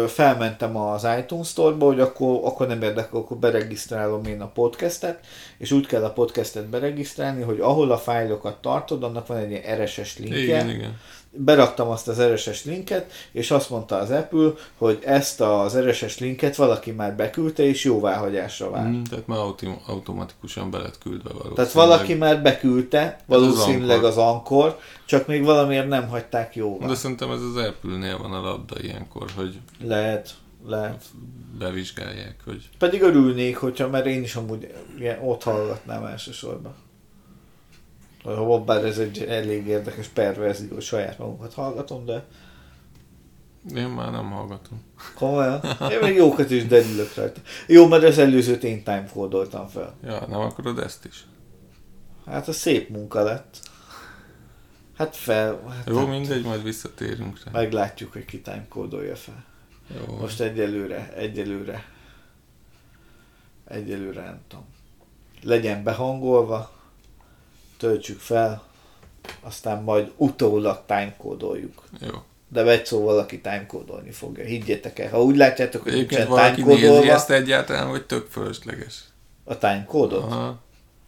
A: Felmentem az iTunes Store-ba, hogy akkor, akkor nem érdekel, akkor beregisztrálom én a podcastet, és úgy kell a podcastet beregisztrálni, hogy ahol a fájlokat tartod, annak van egy ilyen RSS linkje,
B: igen, igen
A: beraktam azt az RSS linket, és azt mondta az Apple, hogy ezt az RSS linket valaki már beküldte, és jóváhagyásra vár.
B: Mm, tehát már autom- automatikusan be lett küldve valószínűleg.
A: Tehát valaki már beküldte, valószínűleg
B: az
A: Ankor, csak még valamiért nem hagyták jóvá.
B: De szerintem ez az Apple-nél van a labda ilyenkor, hogy
A: Lehet, lehet.
B: bevizsgálják, hogy
A: Pedig örülnék, hogyha, mert én is amúgy ilyen, ott hallgatnám elsősorban. Ha bár ez egy elég érdekes perverzió, saját magunkat hallgatom, de
B: én már nem hallgatom.
A: komolyan. Én még jókat is derülök rajta. Jó, mert az előzőt én timecode-oltam fel.
B: Ja, nem akarod ezt is?
A: Hát a szép munka lett. Hát fel, hát
B: Jó,
A: hát
B: mindegy, majd visszatérünk rá.
A: meglátjuk, hogy ki timecode-olja fel.
B: Jó,
A: Most egyelőre, egyelőre, egyelőre nem tudom. Legyen behangolva, töltsük fel, aztán majd utólag timecode-oljuk.
B: jó.
A: De egy szó valaki timecode-olni fogja, higgyétek el. Ha úgy látjátok, hogy
B: Egyébként
A: nincsen
B: valaki nézi ezt egyáltalán, vagy tök fölösleges?
A: a timecode-ot?
B: Aha.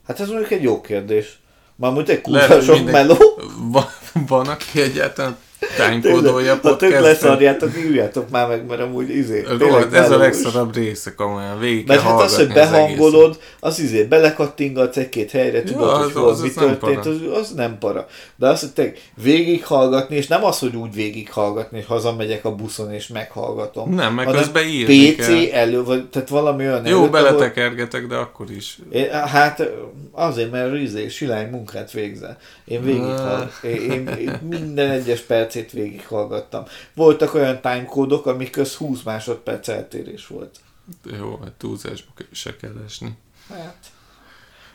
A: Hát ez mondjuk egy jó kérdés. Már mondjuk egy kurva sok
B: mindegy-
A: meló.
B: Van, van aki egyáltalán timecode-olja
A: Ha tök leszarjátok, írjátok már meg, mert amúgy izé.
B: Rohadt, ez a legszarabb része, komolyan. Végig
A: Mert hát az, hogy
B: hallgatni az
A: behangolod, az izé belekattingatsz egy-két helyre,
B: Ja,
A: tudod, hogy
B: az-
A: hol
B: az-
A: mi
B: az nem
A: történt, az,
B: para.
A: az nem para. De azt, hogy te végighallgatni, és nem az, hogy úgy végighallgatni, hogy hazamegyek a buszon és meghallgatom.
B: Nem, meg közben írni
A: PC
B: kell.
A: elő, vagy, tehát valami olyan
B: Jó,
A: előtt,
B: beletekergetek, de akkor is.
A: Hát azért, mert izé, silány munkát végzel. Én végighall, én, én, én minden egyes percét végighallgattam. Voltak olyan timecode-ok, amik köz 20 másodperc eltérés volt.
B: Jó, hát túlzásba se kell esni.
A: Hát,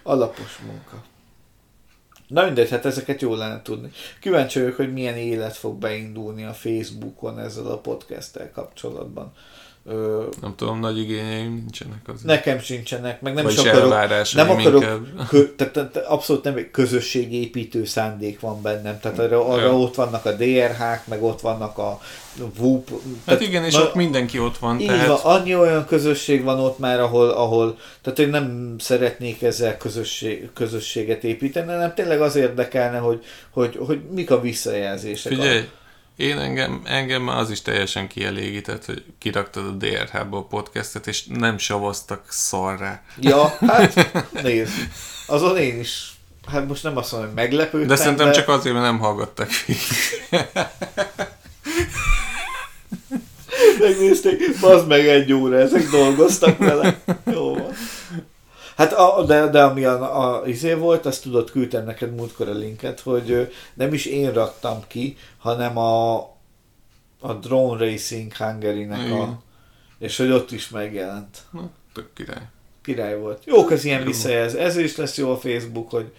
A: alapos munka. Na mindegy, hát ezeket jól lenne tudni. Kíváncsi vagyok, hogy milyen élet fog beindulni a Facebookon ezzel a podcasttel kapcsolatban. Ö,
B: Nem tudom, nagy igényeim nincsenek azért.
A: nekem sincsenek, meg nem is akarok, nem akarok kö, tehát, tehát abszolút nem egy közösségépítő szándék van bennem. Tehát arra, arra
B: Ja.
A: ott vannak a DRH-k, meg ott vannak a WUP.
B: Hát
A: tehát
B: igen, és
A: na-
B: ott mindenki ott van,
A: így
B: tehát
A: van, annyi olyan közösség van ott már, ahol, ahol tehát én nem szeretnék ezzel közösség, közösséget építeni, hanem tényleg az érdekelne, hogy, hogy, hogy mik a visszajelzések.
B: Figyelj, én engem, engem már az is teljesen kielégített, hogy kiraktad a DRH-ból podcastet, és nem savaztak szarrá.
A: Ja, hát nézd, azon én is, hát most nem azt mondom, hogy meglepődtem,
B: De szerintem csak azért, mert nem hallgattak végig.
A: Megnézték, bazd meg egy óra, ezek dolgoztak vele. Jó. Hát a, de, de ami a, a izé volt, azt tudod, küldtem neked múltkor a linket, hogy nem is én raktam ki, hanem a, a Drone Racing Hungary-nek a, és hogy ott is megjelent.
B: Na, tök király.
A: Király volt. Jók az ilyen
B: Jó.
A: visszajelz. Ez is lesz jó a Facebook, hogy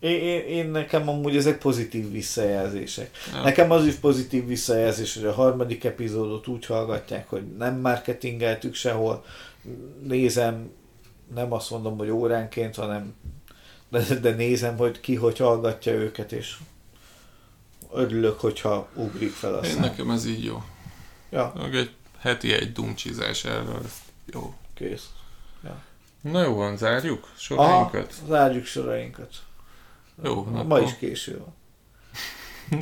A: én, én, én nekem amúgy ezek pozitív visszajelzések.
B: Ja.
A: Nekem az is pozitív visszajelzés, hogy a harmadik epizódot úgy hallgatják, hogy nem marketingeltük sehol. Nézem, nem azt mondom, hogy óránként, hanem de, de nézem, hogy ki hogy hallgatja őket, és örülök, hogyha ugrik fel a
B: Én
A: szám.
B: nekem ez így jó.
A: Ja,
B: Meg egy heti egy dumcsizás erről, jó.
A: kész.
B: Na jó van, zárjuk
A: Aha,
B: sorainkat.
A: zárjuk sorainkat.
B: Jó,
A: Ma
B: akkor-
A: is késő van.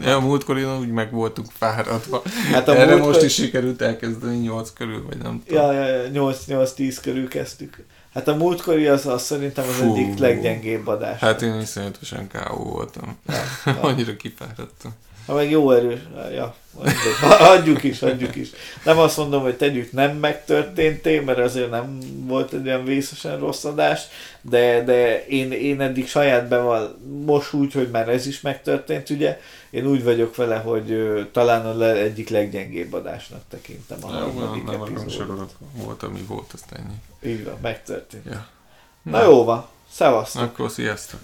B: Ja, a múltkor én úgy meg voltunk fáradva.
A: Hát a
B: Erre
A: múltkor-
B: most is sikerült elkezdeni 8 körül, vagy nem tudom.
A: Ja, ja, ja 8-8-10 körül kezdtük. Hát a múltkori az, az szerintem az
B: Fú.
A: egyik leggyengébb adás.
B: Hát én iszonyatosan K.O. voltam.
A: Ja, ja.
B: Annyira kifáradtam.
A: Ha meg jó erős, ja, adjuk is, adjuk is. Nem azt mondom, hogy tegyük nem megtörténté, mert azért nem volt egy olyan vészesen rossz adás, de, de én, én eddig saját beval, most úgy, hogy már ez is megtörtént, ugye, én úgy vagyok vele, hogy ö, talán a le, egyik leggyengébb adásnak tekintem a
B: nem,
A: harmadik
B: nem
A: epizódot.
B: sorolni. Volt, ami volt, azt ennyi.
A: Így van, megtörtént.
B: Ja.
A: Na jó van, szevasztok!
B: Akkor sziasztok!